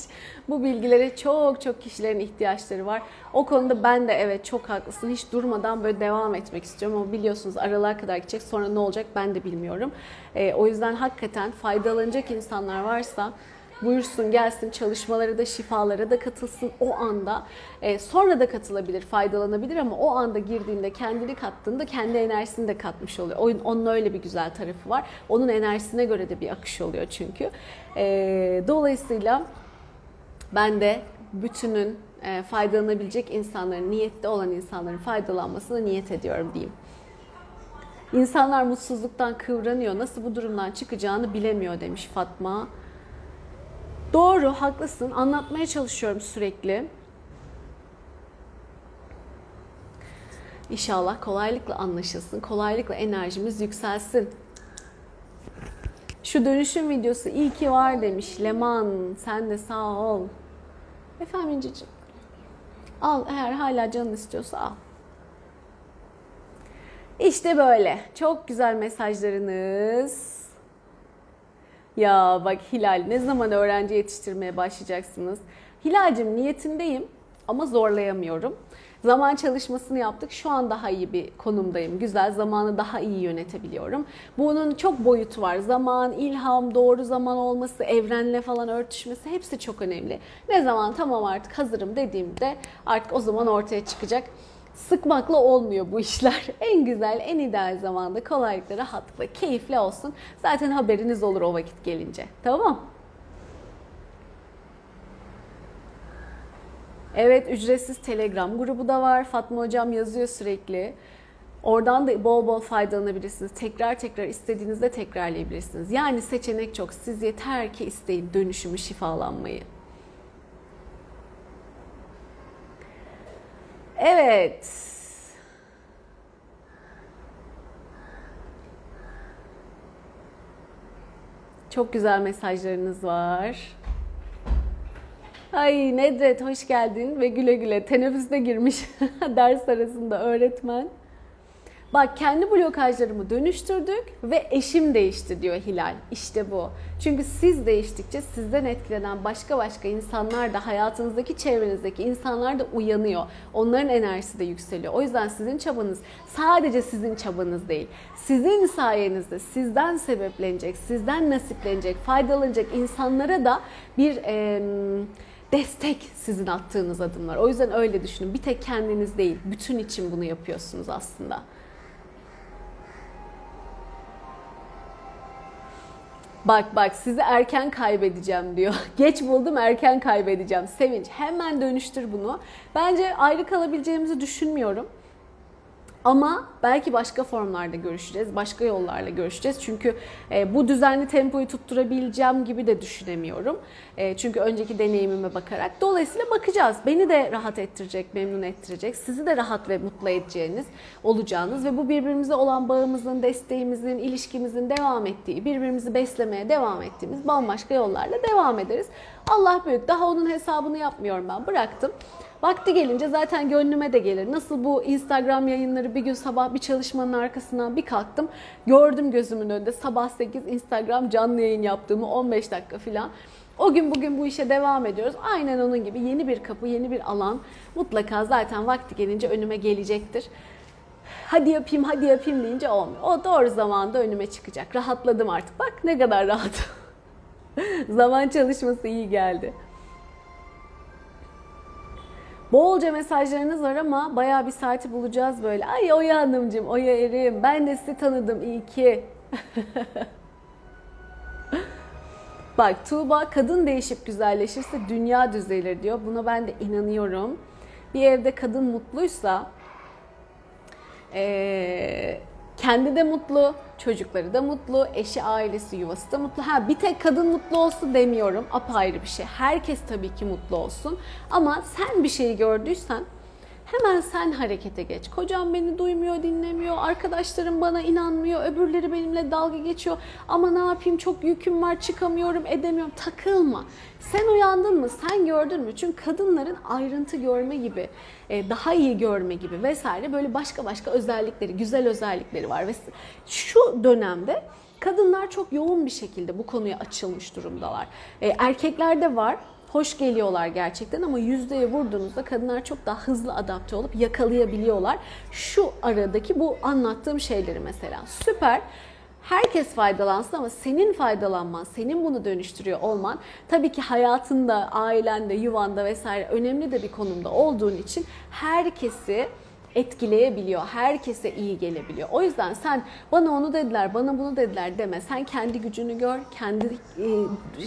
Bu bilgilere çok çok kişilerin ihtiyaçları var. O konuda ben de evet çok haklısın. Hiç durmadan böyle devam etmek istiyorum ama biliyorsunuz aralığa kadar gidecek. Sonra ne olacak ben de bilmiyorum. E, o yüzden hakikaten faydalanacak insanlar varsa buyursun gelsin çalışmalara da şifalara da katılsın o anda. E, sonra da katılabilir, faydalanabilir ama o anda girdiğinde kendini kattığında kendi enerjisini de katmış oluyor. Oyun onun öyle bir güzel tarafı var. Onun enerjisine göre de bir akış oluyor çünkü. E, dolayısıyla ben de bütünün e, faydalanabilecek insanların, niyette olan insanların faydalanmasına niyet ediyorum diyeyim. İnsanlar mutsuzluktan kıvranıyor. Nasıl bu durumdan çıkacağını bilemiyor demiş Fatma. Doğru, haklısın. Anlatmaya çalışıyorum sürekli. İnşallah kolaylıkla anlaşılsın, kolaylıkla enerjimiz yükselsin. Şu dönüşüm videosu iyi ki var demiş Leman. Sen de sağ ol. Efendim İnci'ciğim. Al eğer hala canın istiyorsa al. İşte böyle. Çok güzel mesajlarınız. Ya bak Hilal ne zaman öğrenci yetiştirmeye başlayacaksınız? Hilal'cim niyetindeyim ama zorlayamıyorum. Zaman çalışmasını yaptık. Şu an daha iyi bir konumdayım. Güzel zamanı daha iyi yönetebiliyorum. Bunun çok boyutu var. Zaman, ilham, doğru zaman olması, evrenle falan örtüşmesi hepsi çok önemli. Ne zaman tamam artık hazırım dediğimde artık o zaman ortaya çıkacak. Sıkmakla olmuyor bu işler. En güzel, en ideal zamanda kolaylıkla, rahatlıkla, keyifli olsun. Zaten haberiniz olur o vakit gelince. Tamam Evet ücretsiz Telegram grubu da var. Fatma Hocam yazıyor sürekli. Oradan da bol bol faydalanabilirsiniz. Tekrar tekrar istediğinizde tekrarlayabilirsiniz. Yani seçenek çok. Siz yeter ki isteyin dönüşümü, şifalanmayı. Evet. Çok güzel mesajlarınız var. Ay Nedret hoş geldin ve güle güle teneffüste girmiş ders arasında öğretmen. Bak kendi blokajlarımı dönüştürdük ve eşim değişti diyor Hilal. İşte bu. Çünkü siz değiştikçe sizden etkilenen başka başka insanlar da hayatınızdaki çevrenizdeki insanlar da uyanıyor. Onların enerjisi de yükseliyor. O yüzden sizin çabanız sadece sizin çabanız değil. Sizin sayenizde sizden sebeplenecek, sizden nasiplenecek, faydalanacak insanlara da bir... E, destek sizin attığınız adımlar. O yüzden öyle düşünün. Bir tek kendiniz değil, bütün için bunu yapıyorsunuz aslında. Bak bak sizi erken kaybedeceğim diyor. Geç buldum erken kaybedeceğim. Sevinç hemen dönüştür bunu. Bence ayrı kalabileceğimizi düşünmüyorum. Ama belki başka formlarda görüşeceğiz, başka yollarla görüşeceğiz. Çünkü e, bu düzenli tempoyu tutturabileceğim gibi de düşünemiyorum. E, çünkü önceki deneyimime bakarak. Dolayısıyla bakacağız. Beni de rahat ettirecek, memnun ettirecek. Sizi de rahat ve mutlu edeceğiniz, olacağınız ve bu birbirimize olan bağımızın, desteğimizin, ilişkimizin devam ettiği, birbirimizi beslemeye devam ettiğimiz bambaşka yollarla devam ederiz. Allah büyük. Daha onun hesabını yapmıyorum ben. Bıraktım. Vakti gelince zaten gönlüme de gelir. Nasıl bu Instagram yayınları bir gün sabah bir çalışmanın arkasından bir kalktım. Gördüm gözümün önünde sabah 8 Instagram canlı yayın yaptığımı 15 dakika falan. O gün bugün bu işe devam ediyoruz. Aynen onun gibi yeni bir kapı, yeni bir alan mutlaka zaten vakti gelince önüme gelecektir. Hadi yapayım, hadi yapayım deyince olmuyor. O doğru zamanda önüme çıkacak. Rahatladım artık. Bak ne kadar rahat. Zaman çalışması iyi geldi. Bolca mesajlarınız var ama bayağı bir saati bulacağız böyle. Ay Oya Hanımcığım, Oya Erim. Ben de sizi tanıdım iyi ki. Bak Tuğba kadın değişip güzelleşirse dünya düzelir diyor. Buna ben de inanıyorum. Bir evde kadın mutluysa ee, kendi de mutlu, çocukları da mutlu, eşi, ailesi, yuvası da mutlu. Ha bir tek kadın mutlu olsun demiyorum. Apayrı bir şey. Herkes tabii ki mutlu olsun. Ama sen bir şeyi gördüysen hemen sen harekete geç. Kocam beni duymuyor, dinlemiyor, arkadaşlarım bana inanmıyor, öbürleri benimle dalga geçiyor. Ama ne yapayım çok yüküm var, çıkamıyorum, edemiyorum. Takılma. Sen uyandın mı? Sen gördün mü? Çünkü kadınların ayrıntı görme gibi, e, daha iyi görme gibi vesaire böyle başka başka özellikleri, güzel özellikleri var. Ve şu dönemde kadınlar çok yoğun bir şekilde bu konuya açılmış durumdalar. E, erkeklerde var hoş geliyorlar gerçekten ama yüzdeye vurduğunuzda kadınlar çok daha hızlı adapte olup yakalayabiliyorlar. Şu aradaki bu anlattığım şeyleri mesela süper. Herkes faydalansın ama senin faydalanman, senin bunu dönüştürüyor olman tabii ki hayatında, ailende, yuvanda vesaire önemli de bir konumda olduğun için herkesi etkileyebiliyor. Herkese iyi gelebiliyor. O yüzden sen bana onu dediler, bana bunu dediler deme. Sen kendi gücünü gör, kendi e,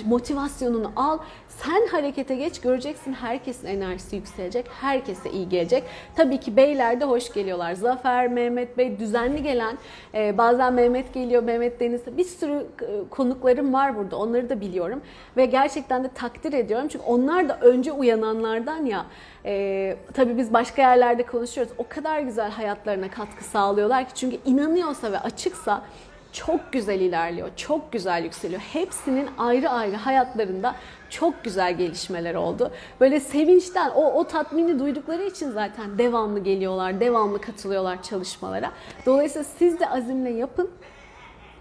motivasyonunu al. Sen harekete geç göreceksin herkesin enerjisi yükselecek. Herkese iyi gelecek. Tabii ki beyler de hoş geliyorlar. Zafer, Mehmet Bey düzenli gelen e, bazen Mehmet geliyor, Mehmet Deniz. Bir sürü e, konuklarım var burada. Onları da biliyorum. Ve gerçekten de takdir ediyorum. Çünkü onlar da önce uyananlardan ya. E, tabii biz başka yerlerde konuşuyoruz. O kadar güzel hayatlarına katkı sağlıyorlar ki. Çünkü inanıyorsa ve açıksa çok güzel ilerliyor, çok güzel yükseliyor. Hepsinin ayrı ayrı hayatlarında çok güzel gelişmeler oldu. Böyle sevinçten, o, o tatmini duydukları için zaten devamlı geliyorlar, devamlı katılıyorlar çalışmalara. Dolayısıyla siz de azimle yapın.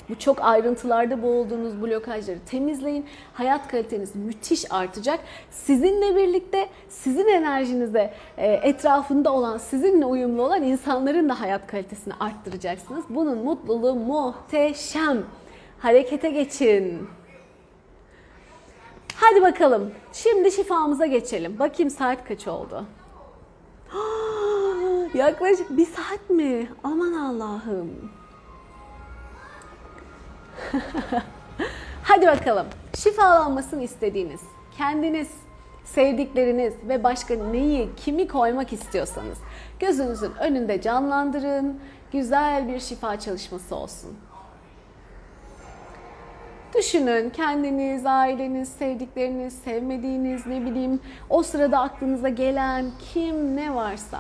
Bu çok ayrıntılarda boğulduğunuz blokajları temizleyin. Hayat kaliteniz müthiş artacak. Sizinle birlikte sizin enerjinize e, etrafında olan, sizinle uyumlu olan insanların da hayat kalitesini arttıracaksınız. Bunun mutluluğu muhteşem. Harekete geçin. Hadi bakalım. Şimdi şifamıza geçelim. Bakayım saat kaç oldu? Yaklaşık bir saat mi? Aman Allah'ım. Hadi bakalım. Şifalanmasını istediğiniz, kendiniz, sevdikleriniz ve başka neyi, kimi koymak istiyorsanız gözünüzün önünde canlandırın. Güzel bir şifa çalışması olsun. Düşünün kendiniz, aileniz, sevdikleriniz, sevmediğiniz, ne bileyim o sırada aklınıza gelen kim ne varsa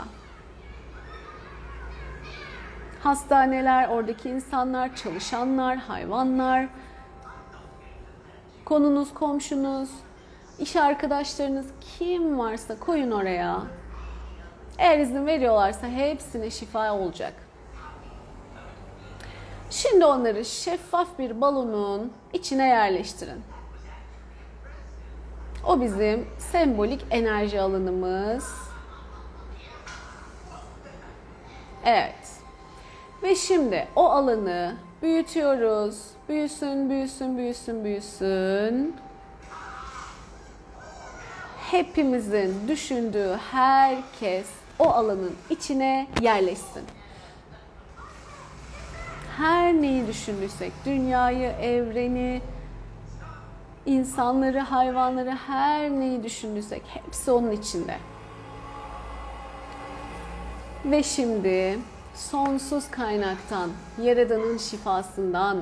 hastaneler, oradaki insanlar, çalışanlar, hayvanlar, konunuz, komşunuz, iş arkadaşlarınız kim varsa koyun oraya. Eğer izin veriyorlarsa hepsine şifa olacak. Şimdi onları şeffaf bir balonun içine yerleştirin. O bizim sembolik enerji alanımız. Evet. Ve şimdi o alanı büyütüyoruz. Büyüsün, büyüsün, büyüsün, büyüsün. hepimizin düşündüğü herkes o alanın içine yerleşsin. Her neyi düşündüysek, dünyayı, evreni, insanları, hayvanları, her neyi düşündüysek hepsi onun içinde. Ve şimdi sonsuz kaynaktan, Yaradan'ın şifasından,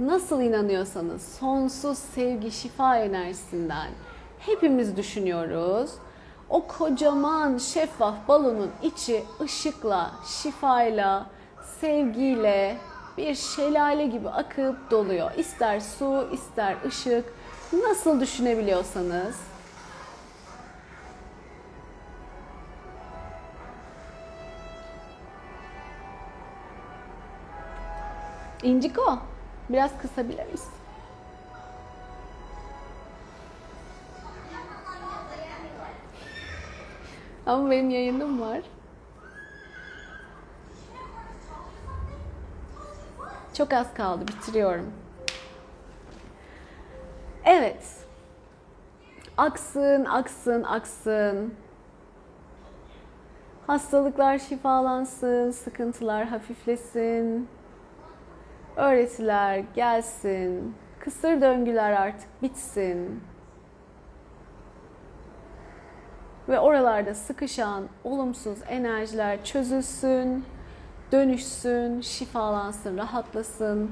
nasıl inanıyorsanız sonsuz sevgi, şifa enerjisinden hepimiz düşünüyoruz. O kocaman şeffaf balonun içi ışıkla, şifayla, sevgiyle bir şelale gibi akıp doluyor. İster su, ister ışık. Nasıl düşünebiliyorsanız İnciko, biraz kısabilir misin? Ama benim yayınım var. Çok az kaldı, bitiriyorum. Evet. Aksın, aksın, aksın. Hastalıklar şifalansın, sıkıntılar hafiflesin. Öğretiler gelsin. Kısır döngüler artık bitsin. Ve oralarda sıkışan olumsuz enerjiler çözülsün, dönüşsün, şifalansın, rahatlasın.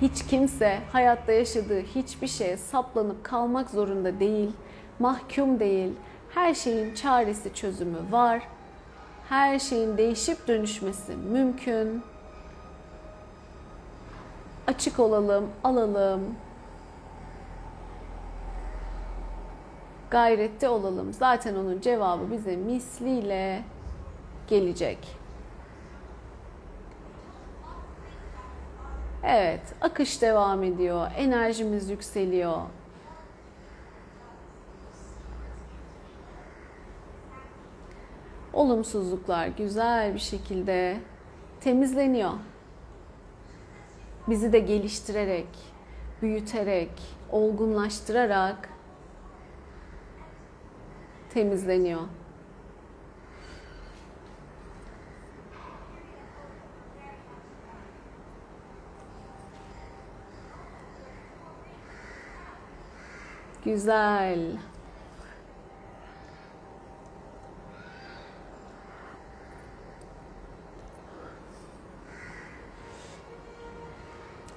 Hiç kimse hayatta yaşadığı hiçbir şeye saplanıp kalmak zorunda değil, mahkum değil. Her şeyin çaresi, çözümü var. Her şeyin değişip dönüşmesi mümkün. Açık olalım, alalım. Gayrette olalım. Zaten onun cevabı bize misliyle gelecek. Evet, akış devam ediyor. Enerjimiz yükseliyor. Olumsuzluklar güzel bir şekilde temizleniyor. Bizi de geliştirerek, büyüterek, olgunlaştırarak temizleniyor. Güzel.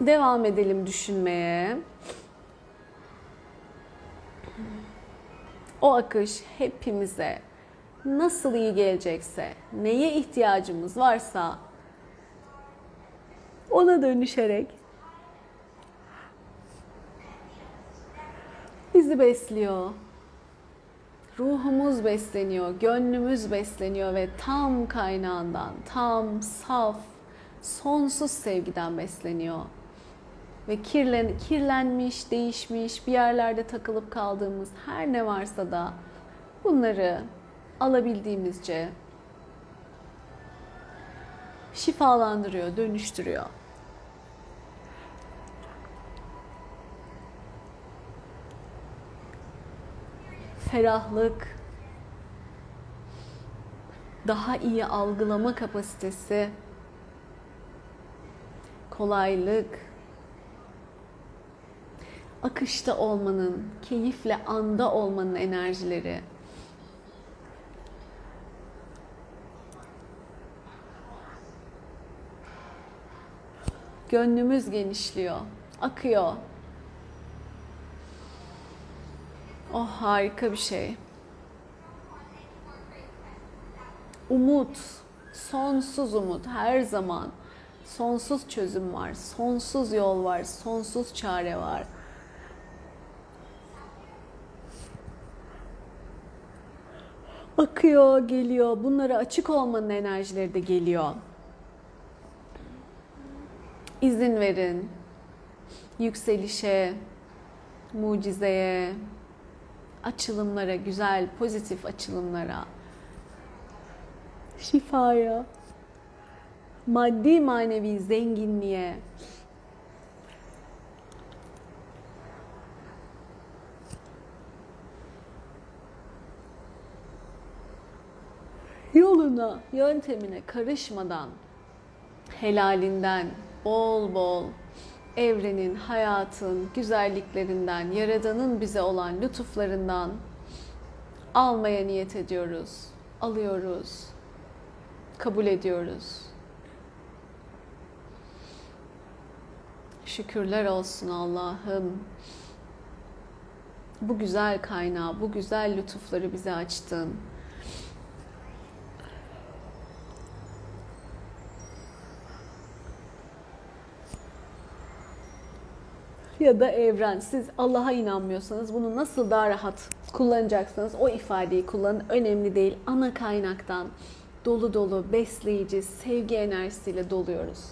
Devam edelim düşünmeye. O akış hepimize nasıl iyi gelecekse, neye ihtiyacımız varsa ona dönüşerek bizi besliyor. Ruhumuz besleniyor, gönlümüz besleniyor ve tam kaynağından, tam saf, sonsuz sevgiden besleniyor. Ve kirlen, kirlenmiş, değişmiş, bir yerlerde takılıp kaldığımız her ne varsa da bunları alabildiğimizce şifalandırıyor, dönüştürüyor. ferahlık, daha iyi algılama kapasitesi, kolaylık, akışta olmanın, keyifle anda olmanın enerjileri. Gönlümüz genişliyor, akıyor. Oh harika bir şey. Umut, sonsuz umut her zaman. Sonsuz çözüm var, sonsuz yol var, sonsuz çare var. Akıyor, geliyor. Bunlara açık olmanın enerjileri de geliyor. İzin verin. Yükselişe, mucizeye, açılımlara, güzel, pozitif açılımlara, şifaya, maddi manevi zenginliğe, yoluna, yöntemine karışmadan helalinden bol bol evrenin, hayatın, güzelliklerinden, yaradanın bize olan lütuflarından almaya niyet ediyoruz. Alıyoruz. Kabul ediyoruz. Şükürler olsun Allah'ım. Bu güzel kaynağı, bu güzel lütufları bize açtın. Ya da evren. Siz Allah'a inanmıyorsanız bunu nasıl daha rahat kullanacaksınız o ifadeyi kullanın. Önemli değil. Ana kaynaktan dolu dolu, besleyici, sevgi enerjisiyle doluyoruz.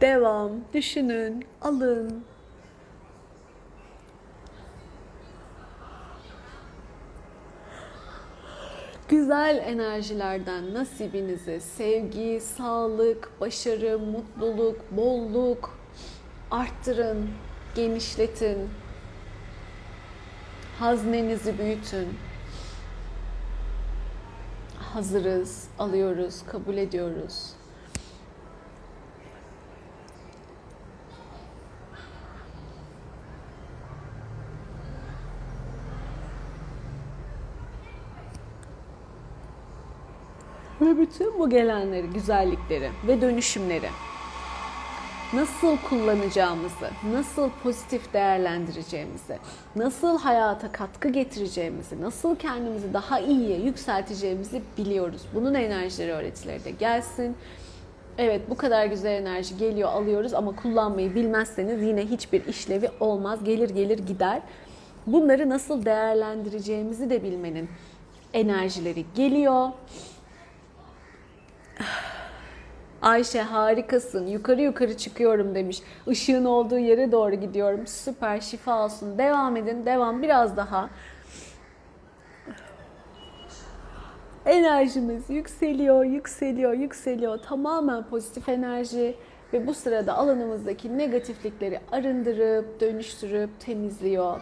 Devam. Düşünün, alın. Güzel enerjilerden nasibinizi, sevgi, sağlık, başarı, mutluluk, bolluk arttırın, genişletin. Haznenizi büyütün. Hazırız, alıyoruz, kabul ediyoruz. Bütün bu gelenleri, güzellikleri ve dönüşümleri nasıl kullanacağımızı, nasıl pozitif değerlendireceğimizi, nasıl hayata katkı getireceğimizi, nasıl kendimizi daha iyiye yükselteceğimizi biliyoruz. Bunun enerjileri öğretileri de gelsin. Evet bu kadar güzel enerji geliyor alıyoruz ama kullanmayı bilmezseniz yine hiçbir işlevi olmaz. Gelir gelir gider. Bunları nasıl değerlendireceğimizi de bilmenin enerjileri geliyor. Ayşe harikasın. Yukarı yukarı çıkıyorum demiş. Işığın olduğu yere doğru gidiyorum. Süper şifa olsun. Devam edin. Devam biraz daha. Enerjimiz yükseliyor, yükseliyor, yükseliyor. Tamamen pozitif enerji ve bu sırada alanımızdaki negatiflikleri arındırıp, dönüştürüp, temizliyor.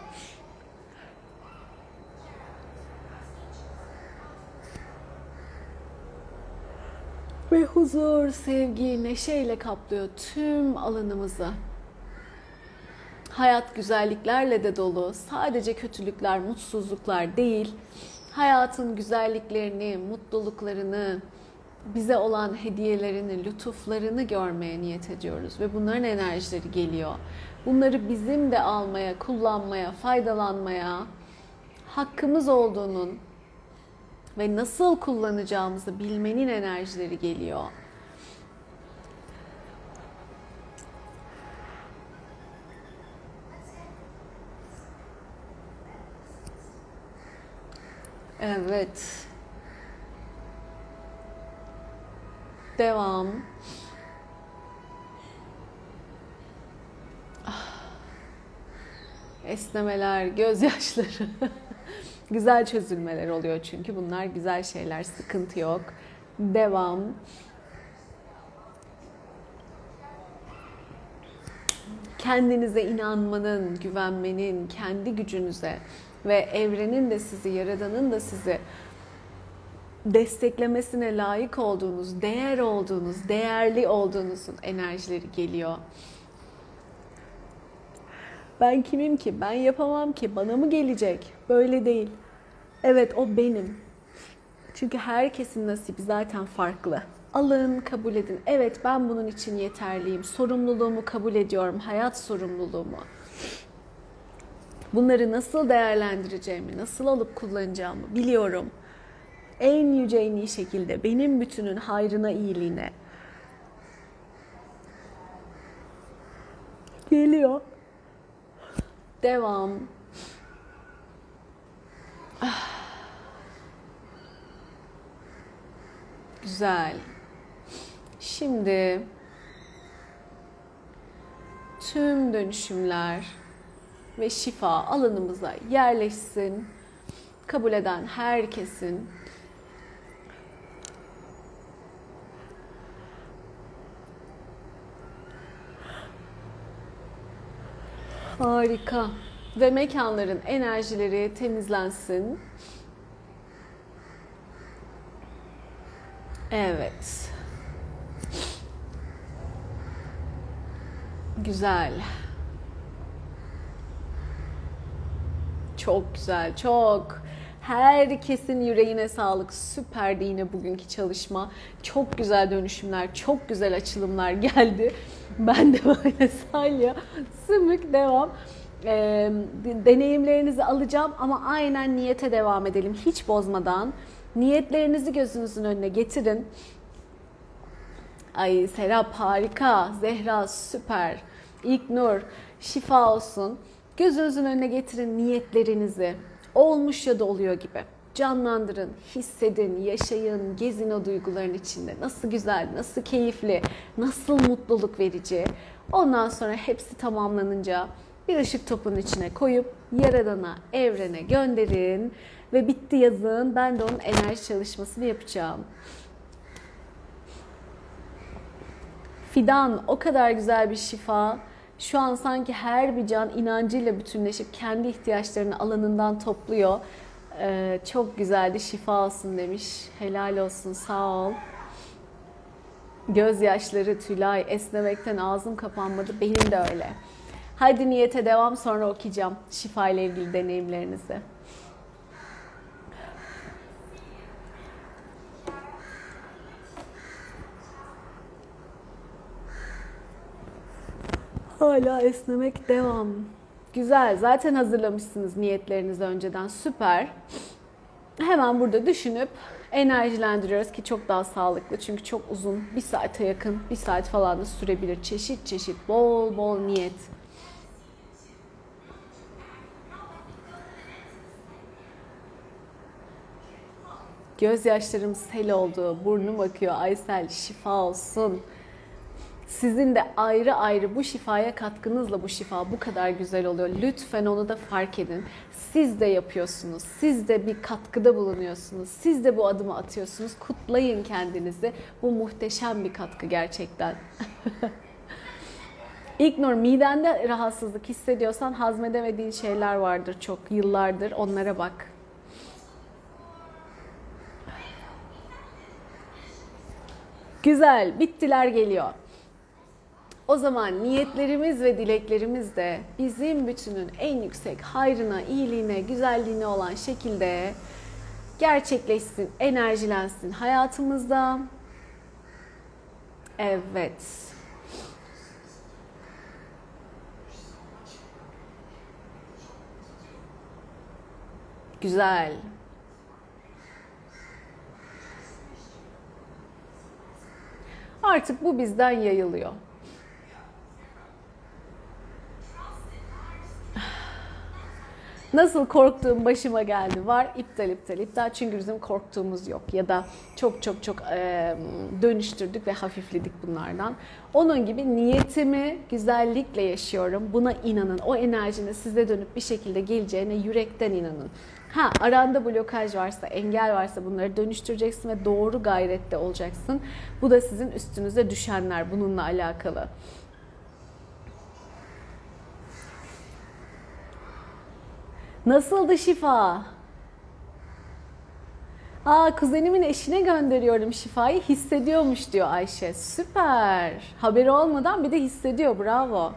Ve huzur, sevgi, neşeyle kaplıyor tüm alanımızı. Hayat güzelliklerle de dolu. Sadece kötülükler, mutsuzluklar değil. Hayatın güzelliklerini, mutluluklarını, bize olan hediyelerini, lütuflarını görmeye niyet ediyoruz ve bunların enerjileri geliyor. Bunları bizim de almaya, kullanmaya, faydalanmaya hakkımız olduğunun ve nasıl kullanacağımızı bilmenin enerjileri geliyor. Evet. Devam. Ah. Esnemeler, gözyaşları. güzel çözülmeler oluyor çünkü bunlar güzel şeyler, sıkıntı yok. Devam. Kendinize inanmanın, güvenmenin, kendi gücünüze ve evrenin de sizi, yaradanın da sizi desteklemesine layık olduğunuz, değer olduğunuz, değerli olduğunuzun enerjileri geliyor. Ben kimim ki? Ben yapamam ki. Bana mı gelecek? Böyle değil. Evet o benim. Çünkü herkesin nasibi zaten farklı. Alın, kabul edin. Evet ben bunun için yeterliyim. Sorumluluğumu kabul ediyorum. Hayat sorumluluğumu. Bunları nasıl değerlendireceğimi, nasıl alıp kullanacağımı biliyorum. En yüce en iyi şekilde benim bütünün hayrına, iyiliğine. Geliyor. Devam. Güzel. Şimdi tüm dönüşümler ve şifa alanımıza yerleşsin. Kabul eden herkesin Harika. ve mekanların enerjileri temizlensin. Evet. Güzel. Çok güzel, çok. Herkesin yüreğine sağlık. Süperdi yine bugünkü çalışma. Çok güzel dönüşümler, çok güzel açılımlar geldi. Ben de böyle salya, sümük devam. Ee, deneyimlerinizi alacağım ama aynen niyete devam edelim. Hiç bozmadan. Niyetlerinizi gözünüzün önüne getirin. Ay Serap harika, Zehra süper, İlknur şifa olsun. Gözünüzün önüne getirin niyetlerinizi. Olmuş ya da oluyor gibi. Canlandırın, hissedin, yaşayın, gezin o duyguların içinde. Nasıl güzel, nasıl keyifli, nasıl mutluluk verici. Ondan sonra hepsi tamamlanınca bir ışık topunun içine koyup Yaradan'a, evrene gönderin ve bitti yazın. Ben de onun enerji çalışmasını yapacağım. Fidan o kadar güzel bir şifa. Şu an sanki her bir can inancıyla bütünleşip kendi ihtiyaçlarını alanından topluyor. Ee, çok güzeldi, şifa olsun demiş. Helal olsun, sağ ol. Gözyaşları Tülay, esnemekten ağzım kapanmadı. Benim de öyle. Hadi niyete devam sonra okuyacağım şifa ile ilgili deneyimlerinizi. Hala esnemek devam. Güzel. Zaten hazırlamışsınız niyetlerinizi önceden. Süper. Hemen burada düşünüp enerjilendiriyoruz ki çok daha sağlıklı. Çünkü çok uzun, bir saate yakın, bir saat falan da sürebilir. Çeşit çeşit, bol bol niyet. Gözyaşlarım sel oldu, burnum akıyor. Aysel şifa olsun. Sizin de ayrı ayrı bu şifaya katkınızla bu şifa bu kadar güzel oluyor. Lütfen onu da fark edin. Siz de yapıyorsunuz. Siz de bir katkıda bulunuyorsunuz. Siz de bu adımı atıyorsunuz. Kutlayın kendinizi. Bu muhteşem bir katkı gerçekten. İgnor midende rahatsızlık hissediyorsan hazmedemediğin şeyler vardır çok yıllardır. Onlara bak. Güzel, bittiler geliyor. O zaman niyetlerimiz ve dileklerimiz de bizim bütünün en yüksek hayrına, iyiliğine, güzelliğine olan şekilde gerçekleşsin, enerjilensin hayatımızda. Evet. Güzel. Artık bu bizden yayılıyor. Nasıl korktuğum başıma geldi var iptal iptal iptal çünkü bizim korktuğumuz yok ya da çok çok çok dönüştürdük ve hafifledik bunlardan. Onun gibi niyetimi güzellikle yaşıyorum buna inanın o enerjinin size dönüp bir şekilde geleceğine yürekten inanın. Ha aranda blokaj varsa, engel varsa bunları dönüştüreceksin ve doğru gayrette olacaksın. Bu da sizin üstünüze düşenler bununla alakalı. Nasıldı şifa? Aa kuzenimin eşine gönderiyorum şifayı hissediyormuş diyor Ayşe. Süper. Haberi olmadan bir de hissediyor. Bravo.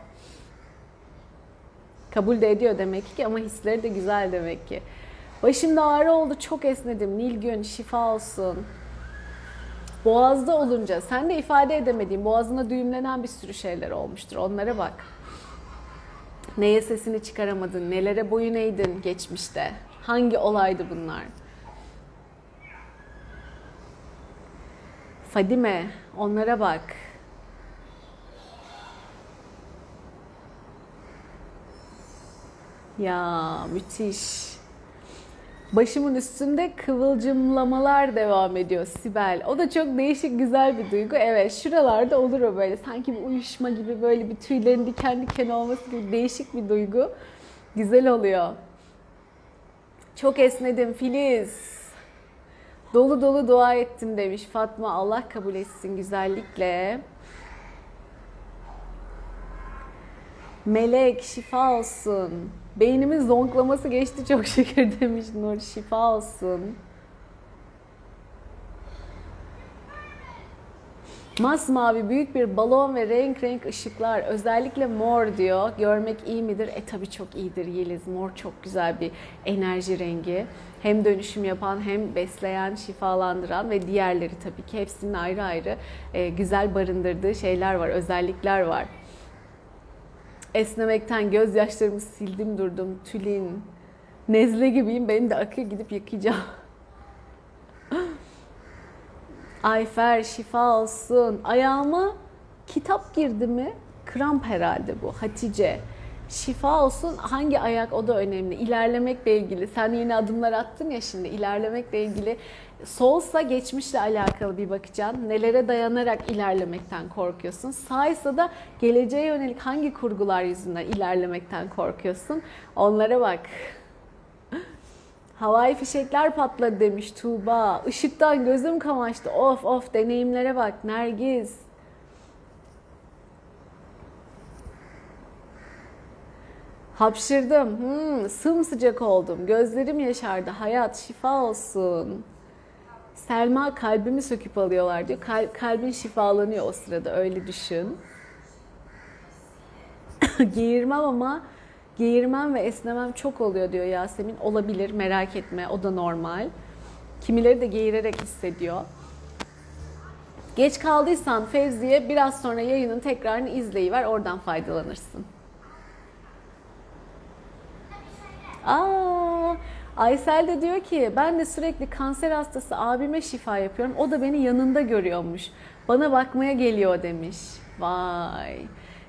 Kabul de ediyor demek ki ama hisleri de güzel demek ki. Başımda ağrı oldu çok esnedim. Nilgün şifa olsun. Boğazda olunca sen de ifade edemediğin boğazına düğümlenen bir sürü şeyler olmuştur. Onlara bak. Neye sesini çıkaramadın? Nelere boyun eğdin geçmişte? Hangi olaydı bunlar? Fadime, onlara bak. Ya müthiş. Başımın üstünde kıvılcımlamalar devam ediyor Sibel. O da çok değişik güzel bir duygu. Evet şuralarda olur o böyle. Sanki bir uyuşma gibi böyle bir tüylerin diken diken olması gibi değişik bir duygu. Güzel oluyor. Çok esnedim Filiz. Dolu dolu dua ettim demiş Fatma. Allah kabul etsin güzellikle. Melek şifa olsun. Beynimin zonklaması geçti çok şükür demiş Nur. Şifa olsun. Masmavi büyük bir balon ve renk renk ışıklar. Özellikle mor diyor. Görmek iyi midir? E tabii çok iyidir Yeliz. Mor çok güzel bir enerji rengi. Hem dönüşüm yapan hem besleyen, şifalandıran ve diğerleri tabii ki hepsinin ayrı ayrı e, güzel barındırdığı şeyler var, özellikler var. Esnemekten gözyaşlarımı sildim durdum. Tülin. Nezle gibiyim. Beni de akıyor gidip yıkayacağım. Ayfer şifa olsun. Ayağıma kitap girdi mi? Kramp herhalde bu. Hatice. Şifa olsun. Hangi ayak o da önemli. İlerlemekle ilgili. Sen yeni adımlar attın ya şimdi. İlerlemekle ilgili. Solsa geçmişle alakalı bir bakacaksın. Nelere dayanarak ilerlemekten korkuyorsun. Sağysa da geleceğe yönelik hangi kurgular yüzünden ilerlemekten korkuyorsun. Onlara bak. Havai fişekler patladı demiş Tuğba. Işıktan gözüm kamaştı. Of of deneyimlere bak Nergiz. Hapşırdım. Hmm, sımsıcak oldum. Gözlerim yaşardı. Hayat şifa olsun. Selma kalbimi söküp alıyorlar diyor. Kal- kalbin şifalanıyor o sırada öyle düşün. Geğirmem ama geğirmem ve esnemem çok oluyor diyor Yasemin. Olabilir merak etme o da normal. Kimileri de geğirerek hissediyor. Geç kaldıysan Fevzi'ye biraz sonra yayının tekrarını izleyiver oradan faydalanırsın. Aa, Aysel de diyor ki ben de sürekli kanser hastası abime şifa yapıyorum. O da beni yanında görüyormuş. Bana bakmaya geliyor demiş. Vay.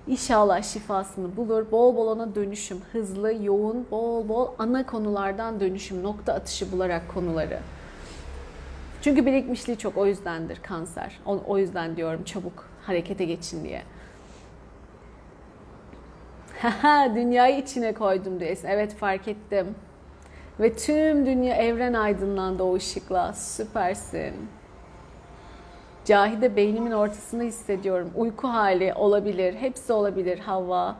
İnşallah şifasını bulur. Bol bol ona dönüşüm. Hızlı, yoğun, bol bol ana konulardan dönüşüm. Nokta atışı bularak konuları. Çünkü birikmişliği çok o yüzdendir kanser. O, o yüzden diyorum çabuk harekete geçin diye. Dünyayı içine koydum diyorsun. Evet fark ettim. Ve tüm dünya evren aydınlandı o ışıkla. Süpersin. Cahide beynimin ortasını hissediyorum. Uyku hali olabilir. Hepsi olabilir Havva.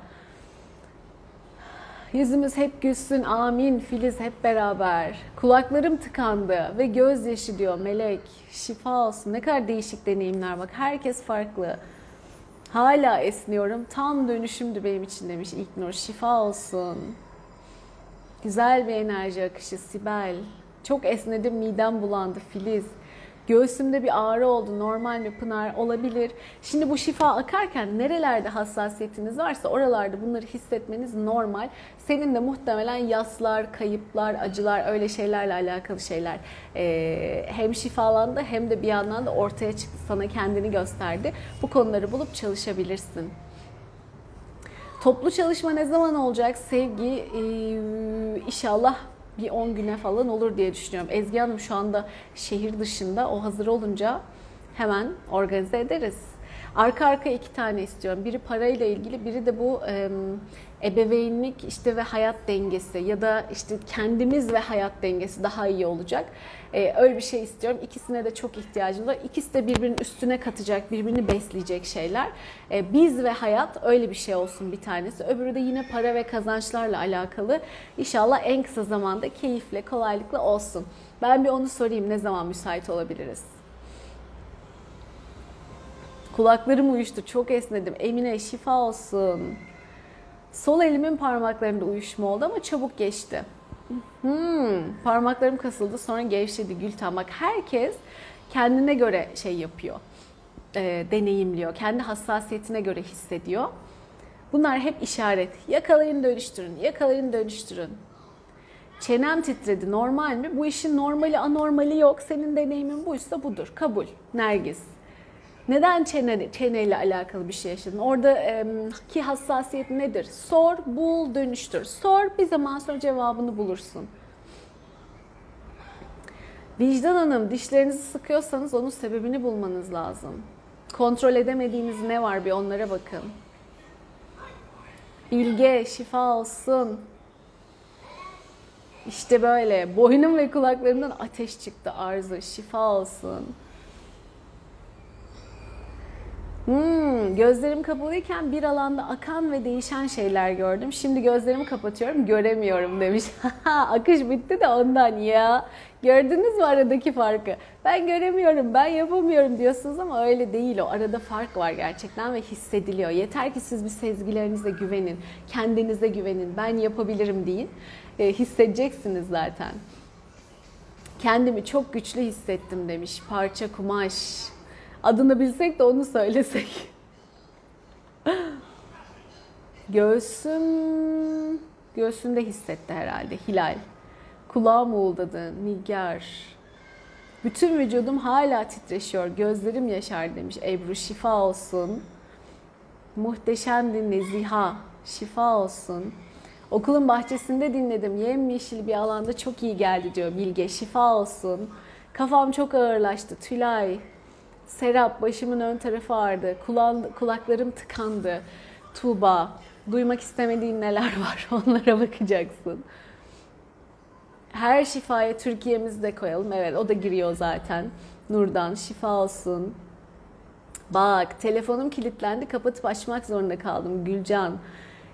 Yüzümüz hep gülsün. Amin. Filiz hep beraber. Kulaklarım tıkandı ve gözyaşı diyor Melek. Şifa olsun. Ne kadar değişik deneyimler bak. Herkes farklı. Hala esniyorum. Tam dönüşümdü benim için demiş İlknur. Şifa olsun. Güzel bir enerji akışı Sibel. Çok esnedim midem bulandı Filiz. Göğsümde bir ağrı oldu. Normal mi Pınar? Olabilir. Şimdi bu şifa akarken nerelerde hassasiyetiniz varsa oralarda bunları hissetmeniz normal. Senin de muhtemelen yaslar, kayıplar, acılar öyle şeylerle alakalı şeyler ee, hem şifalandı hem de bir yandan da ortaya çıktı. Sana kendini gösterdi. Bu konuları bulup çalışabilirsin. Toplu çalışma ne zaman olacak? Sevgi ee, inşallah bir 10 güne falan olur diye düşünüyorum. Ezgi Hanım şu anda şehir dışında. O hazır olunca hemen organize ederiz. Arka arka iki tane istiyorum. Biri parayla ilgili, biri de bu e, ebeveynlik işte ve hayat dengesi ya da işte kendimiz ve hayat dengesi daha iyi olacak. E, öyle bir şey istiyorum. İkisine de çok ihtiyacım var. İkisi de birbirinin üstüne katacak, birbirini besleyecek şeyler. E, biz ve hayat öyle bir şey olsun bir tanesi. Öbürü de yine para ve kazançlarla alakalı. İnşallah en kısa zamanda keyifle, kolaylıkla olsun. Ben bir onu sorayım ne zaman müsait olabiliriz? Kulaklarım uyuştu, çok esnedim. Emine şifa olsun. Sol elimin parmaklarında uyuşma oldu ama çabuk geçti. Hmm, parmaklarım kasıldı sonra gevşedi Gülten. Bak herkes kendine göre şey yapıyor, e, deneyimliyor. Kendi hassasiyetine göre hissediyor. Bunlar hep işaret. Yakalayın dönüştürün, yakalayın dönüştürün. Çenem titredi normal mi? Bu işin normali anormali yok. Senin deneyimin buysa budur. Kabul. Nergis. Neden çene, çeneyle alakalı bir şey yaşadın? Oradaki hassasiyet nedir? Sor, bul, dönüştür. Sor, bir zaman sonra cevabını bulursun. Vicdan Hanım, dişlerinizi sıkıyorsanız onun sebebini bulmanız lazım. Kontrol edemediğiniz ne var bir onlara bakın. Bilge, şifa olsun. İşte böyle. Boynum ve kulaklarımdan ateş çıktı arzu. Şifa olsun. Hmm, gözlerim kapalıyken bir alanda akan ve değişen şeyler gördüm. Şimdi gözlerimi kapatıyorum, göremiyorum demiş. Akış bitti de ondan ya. Gördünüz mü aradaki farkı? Ben göremiyorum, ben yapamıyorum diyorsunuz ama öyle değil o. Arada fark var gerçekten ve hissediliyor. Yeter ki siz bir sezgilerinize güvenin, kendinize güvenin. Ben yapabilirim deyin. E, hissedeceksiniz zaten. Kendimi çok güçlü hissettim demiş. Parça kumaş. Adını bilsek de onu söylesek. Göğsüm, göğsünde hissetti herhalde Hilal. Kulağım uğuldadı Nigar. Bütün vücudum hala titreşiyor, gözlerim yaşar demiş Ebru. Şifa olsun. Muhteşemdi Neziha. Şifa olsun. Okulun bahçesinde dinledim. Yemyeşil bir alanda çok iyi geldi diyor Bilge. Şifa olsun. Kafam çok ağırlaştı. Tülay. Serap başımın ön tarafı ağrıdı. Kulağım, kulaklarım tıkandı. Tuğba. Duymak istemediğin neler var onlara bakacaksın. Her şifaya Türkiye'mizde koyalım. Evet o da giriyor zaten. Nurdan şifa olsun. Bak telefonum kilitlendi kapatıp açmak zorunda kaldım Gülcan.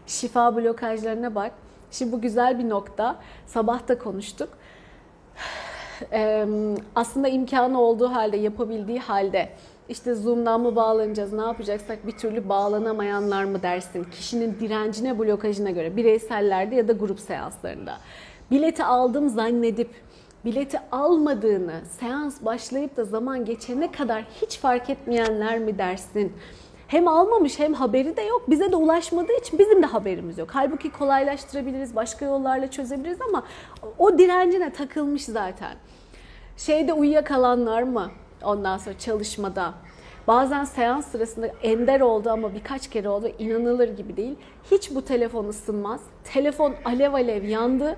Şifa blokajlarına bak. Şimdi bu güzel bir nokta. Sabah da konuştuk. Aslında imkanı olduğu halde, yapabildiği halde işte Zoom'dan mı bağlanacağız, ne yapacaksak bir türlü bağlanamayanlar mı dersin? Kişinin direncine, blokajına göre bireysellerde ya da grup seanslarında. Bileti aldım zannedip bileti almadığını, seans başlayıp da zaman geçene kadar hiç fark etmeyenler mi dersin? Hem almamış hem haberi de yok. Bize de ulaşmadığı için bizim de haberimiz yok. Halbuki kolaylaştırabiliriz, başka yollarla çözebiliriz ama o direncine takılmış zaten. Şeyde uyuyakalanlar mı? Ondan sonra çalışmada. Bazen seans sırasında ender oldu ama birkaç kere oldu. inanılır gibi değil. Hiç bu telefon ısınmaz. Telefon alev alev yandı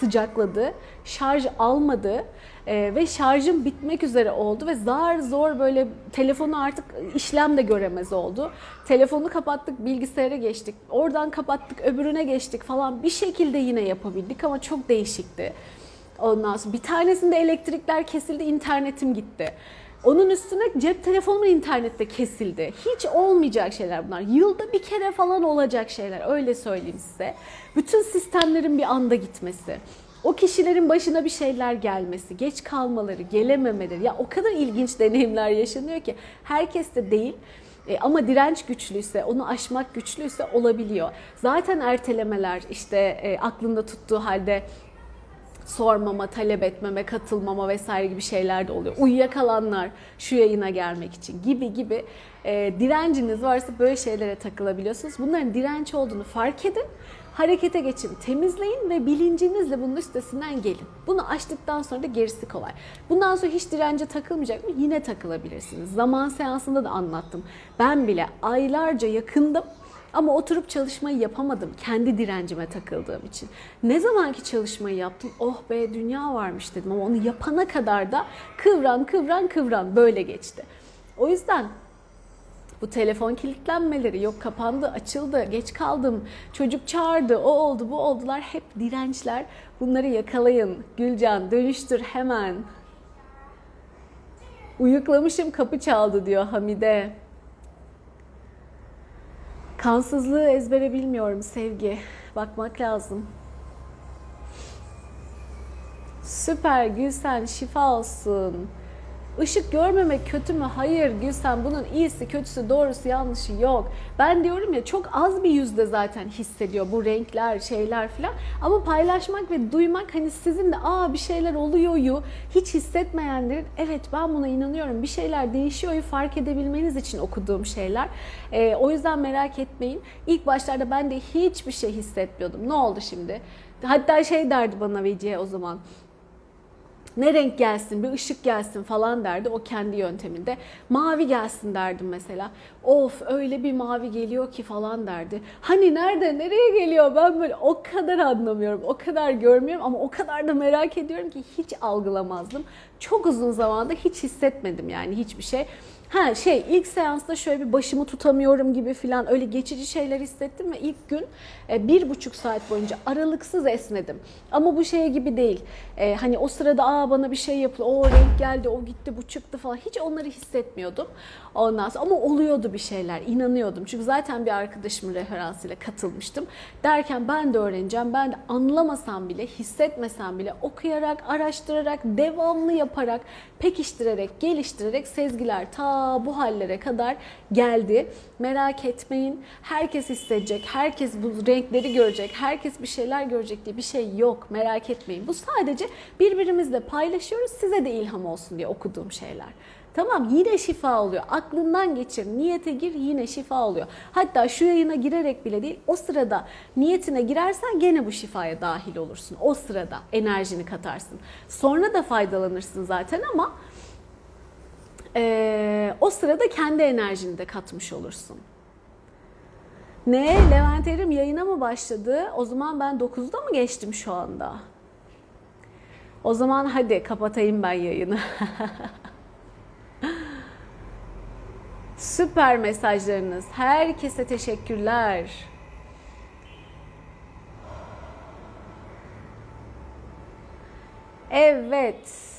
sıcakladı, şarj almadı e, ve şarjım bitmek üzere oldu ve zar zor böyle telefonu artık işlem de göremez oldu. Telefonu kapattık, bilgisayara geçtik, oradan kapattık, öbürüne geçtik falan bir şekilde yine yapabildik ama çok değişikti. Ondan sonra bir tanesinde elektrikler kesildi, internetim gitti. Onun üstüne cep telefonumun internette kesildi. Hiç olmayacak şeyler bunlar. Yılda bir kere falan olacak şeyler. Öyle söyleyeyim size. Bütün sistemlerin bir anda gitmesi. O kişilerin başına bir şeyler gelmesi, geç kalmaları, gelememeleri. Ya o kadar ilginç deneyimler yaşanıyor ki herkes de değil. E, ama direnç güçlüyse, onu aşmak güçlüyse olabiliyor. Zaten ertelemeler işte e, aklında tuttuğu halde sormama, talep etmeme, katılmama vesaire gibi şeyler de oluyor. Uyuyakalanlar şu yayına gelmek için gibi gibi e, direnciniz varsa böyle şeylere takılabiliyorsunuz. Bunların direnç olduğunu fark edin, harekete geçin, temizleyin ve bilincinizle bunun üstesinden gelin. Bunu açtıktan sonra da gerisi kolay. Bundan sonra hiç dirence takılmayacak mı? Yine takılabilirsiniz. Zaman seansında da anlattım. Ben bile aylarca yakındım ama oturup çalışmayı yapamadım kendi direncime takıldığım için. Ne zamanki çalışmayı yaptım oh be dünya varmış dedim ama onu yapana kadar da kıvran kıvran kıvran böyle geçti. O yüzden bu telefon kilitlenmeleri yok kapandı açıldı geç kaldım çocuk çağırdı o oldu bu oldular hep dirençler bunları yakalayın Gülcan dönüştür hemen uyuklamışım kapı çaldı diyor Hamide Kansızlığı ezbere bilmiyorum sevgi. Bakmak lazım. Süper Gülsen şifa olsun. Işık görmemek kötü mü? Hayır Gülsen bunun iyisi, kötüsü, doğrusu, yanlışı yok. Ben diyorum ya çok az bir yüzde zaten hissediyor bu renkler, şeyler falan. Ama paylaşmak ve duymak hani sizin de aa bir şeyler oluyor yu hiç hissetmeyenlerin evet ben buna inanıyorum bir şeyler değişiyor yu fark edebilmeniz için okuduğum şeyler. Ee, o yüzden merak etmeyin. İlk başlarda ben de hiçbir şey hissetmiyordum. Ne oldu şimdi? Hatta şey derdi bana Vecihe o zaman ne renk gelsin, bir ışık gelsin falan derdi o kendi yönteminde. Mavi gelsin derdim mesela. Of öyle bir mavi geliyor ki falan derdi. Hani nerede, nereye geliyor ben böyle o kadar anlamıyorum, o kadar görmüyorum ama o kadar da merak ediyorum ki hiç algılamazdım. Çok uzun zamanda hiç hissetmedim yani hiçbir şey. Ha şey ilk seansta şöyle bir başımı tutamıyorum gibi falan öyle geçici şeyler hissettim ve ilk gün e, bir buçuk saat boyunca aralıksız esnedim. Ama bu şey gibi değil. E, hani o sırada aa bana bir şey yapıldı, o renk geldi, o gitti, bu çıktı falan. Hiç onları hissetmiyordum. Ondan sonra ama oluyordu bir şeyler, inanıyordum. Çünkü zaten bir arkadaşımın referansıyla katılmıştım. Derken ben de öğreneceğim. Ben de anlamasam bile, hissetmesem bile okuyarak, araştırarak, devamlı yaparak, pekiştirerek, geliştirerek sezgiler ta bu hallere kadar geldi. Merak etmeyin. Herkes hissedecek, herkes bu renkleri görecek, herkes bir şeyler görecek diye bir şey yok. Merak etmeyin. Bu sadece birbirimizle paylaşıyoruz. Size de ilham olsun diye okuduğum şeyler. Tamam yine şifa oluyor. Aklından geçir, niyete gir yine şifa oluyor. Hatta şu yayına girerek bile değil o sırada niyetine girersen gene bu şifaya dahil olursun. O sırada enerjini katarsın. Sonra da faydalanırsın zaten ama e, o sırada kendi enerjini de katmış olursun. Ne? Levent Erim yayına mı başladı? O zaman ben 9'da mı geçtim şu anda? O zaman hadi kapatayım ben yayını. Süper mesajlarınız. Herkese teşekkürler. Evet.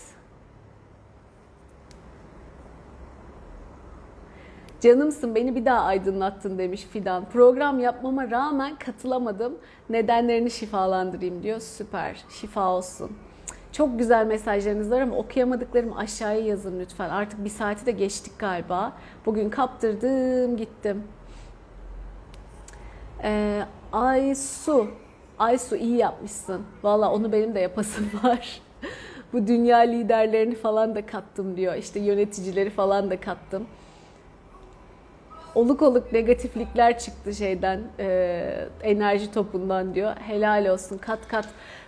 Canımsın beni bir daha aydınlattın demiş Fidan. Program yapmama rağmen katılamadım. Nedenlerini şifalandırayım diyor. Süper. Şifa olsun. Çok güzel mesajlarınız var ama okuyamadıklarımı aşağıya yazın lütfen. Artık bir saati de geçtik galiba. Bugün kaptırdım gittim. Ee, Aysu. Aysu iyi yapmışsın. Valla onu benim de yapasım var. Bu dünya liderlerini falan da kattım diyor. İşte yöneticileri falan da kattım. Oluk oluk negatiflikler çıktı şeyden, e, enerji topundan diyor. Helal olsun kat kat.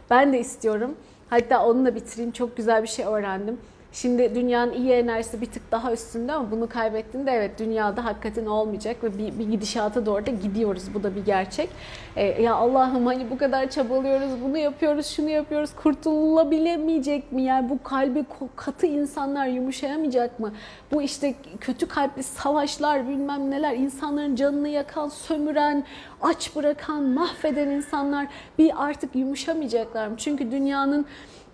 Ben de istiyorum. Hatta onunla bitireyim. Çok güzel bir şey öğrendim. Şimdi dünyanın iyi enerjisi bir tık daha üstünde ama bunu kaybettiğinde evet dünyada hakikaten olmayacak ve bir, bir gidişata doğru da gidiyoruz. Bu da bir gerçek. Ee, ya Allah'ım hani bu kadar çabalıyoruz, bunu yapıyoruz, şunu yapıyoruz. Kurtulabilemeyecek mi? Yani bu kalbi katı insanlar yumuşayamayacak mı? Bu işte kötü kalpli savaşlar bilmem neler insanların canını yakan, sömüren, aç bırakan, mahveden insanlar bir artık yumuşamayacaklar mı? Çünkü dünyanın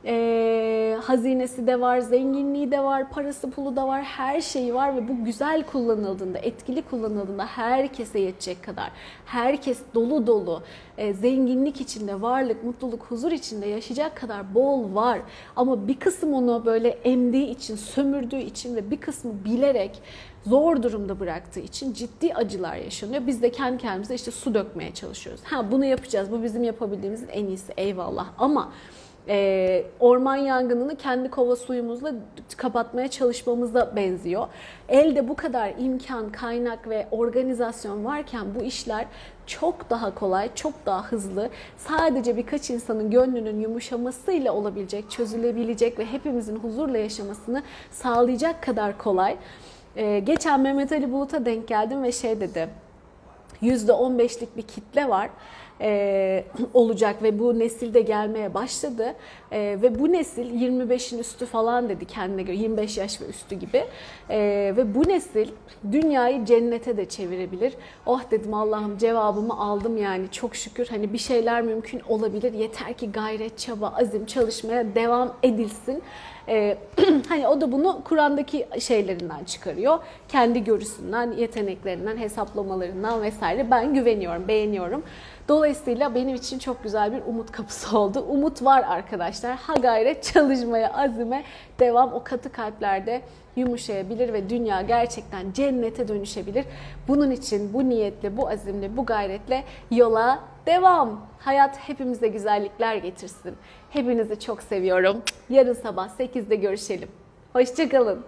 e, hazinesi de var, zenginliği de var, parası pulu da var, her şeyi var ve bu güzel kullanıldığında, etkili kullanıldığında herkese yetecek kadar, herkes dolu dolu, e, zenginlik içinde, varlık, mutluluk, huzur içinde yaşayacak kadar bol var. Ama bir kısım onu böyle emdiği için, sömürdüğü için ve bir kısmı bilerek zor durumda bıraktığı için ciddi acılar yaşanıyor. Biz de kendi kendimize işte su dökmeye çalışıyoruz. Ha bunu yapacağız, bu bizim yapabildiğimizin en iyisi eyvallah ama e, orman yangınını kendi kova suyumuzla kapatmaya çalışmamıza benziyor. Elde bu kadar imkan, kaynak ve organizasyon varken bu işler çok daha kolay, çok daha hızlı, sadece birkaç insanın gönlünün yumuşamasıyla olabilecek, çözülebilecek ve hepimizin huzurla yaşamasını sağlayacak kadar kolay. Ee, geçen Mehmet Ali Bulut'a denk geldim ve şey dedi, %15'lik bir kitle var e, olacak ve bu nesil de gelmeye başladı. E, ve bu nesil 25'in üstü falan dedi kendine göre 25 yaş ve üstü gibi. E, ve bu nesil dünyayı cennete de çevirebilir. Oh dedim Allah'ım cevabımı aldım yani çok şükür hani bir şeyler mümkün olabilir. Yeter ki gayret, çaba, azim çalışmaya devam edilsin. Ee, hani o da bunu Kur'an'daki şeylerinden çıkarıyor. Kendi görüsünden, yeteneklerinden, hesaplamalarından vesaire. Ben güveniyorum, beğeniyorum. Dolayısıyla benim için çok güzel bir umut kapısı oldu. Umut var arkadaşlar. Ha gayret çalışmaya, azime devam o katı kalplerde yumuşayabilir ve dünya gerçekten cennete dönüşebilir. Bunun için bu niyetle, bu azimle, bu gayretle yola devam. Hayat hepimize güzellikler getirsin. Hepinizi çok seviyorum. Yarın sabah 8'de görüşelim. Hoşçakalın.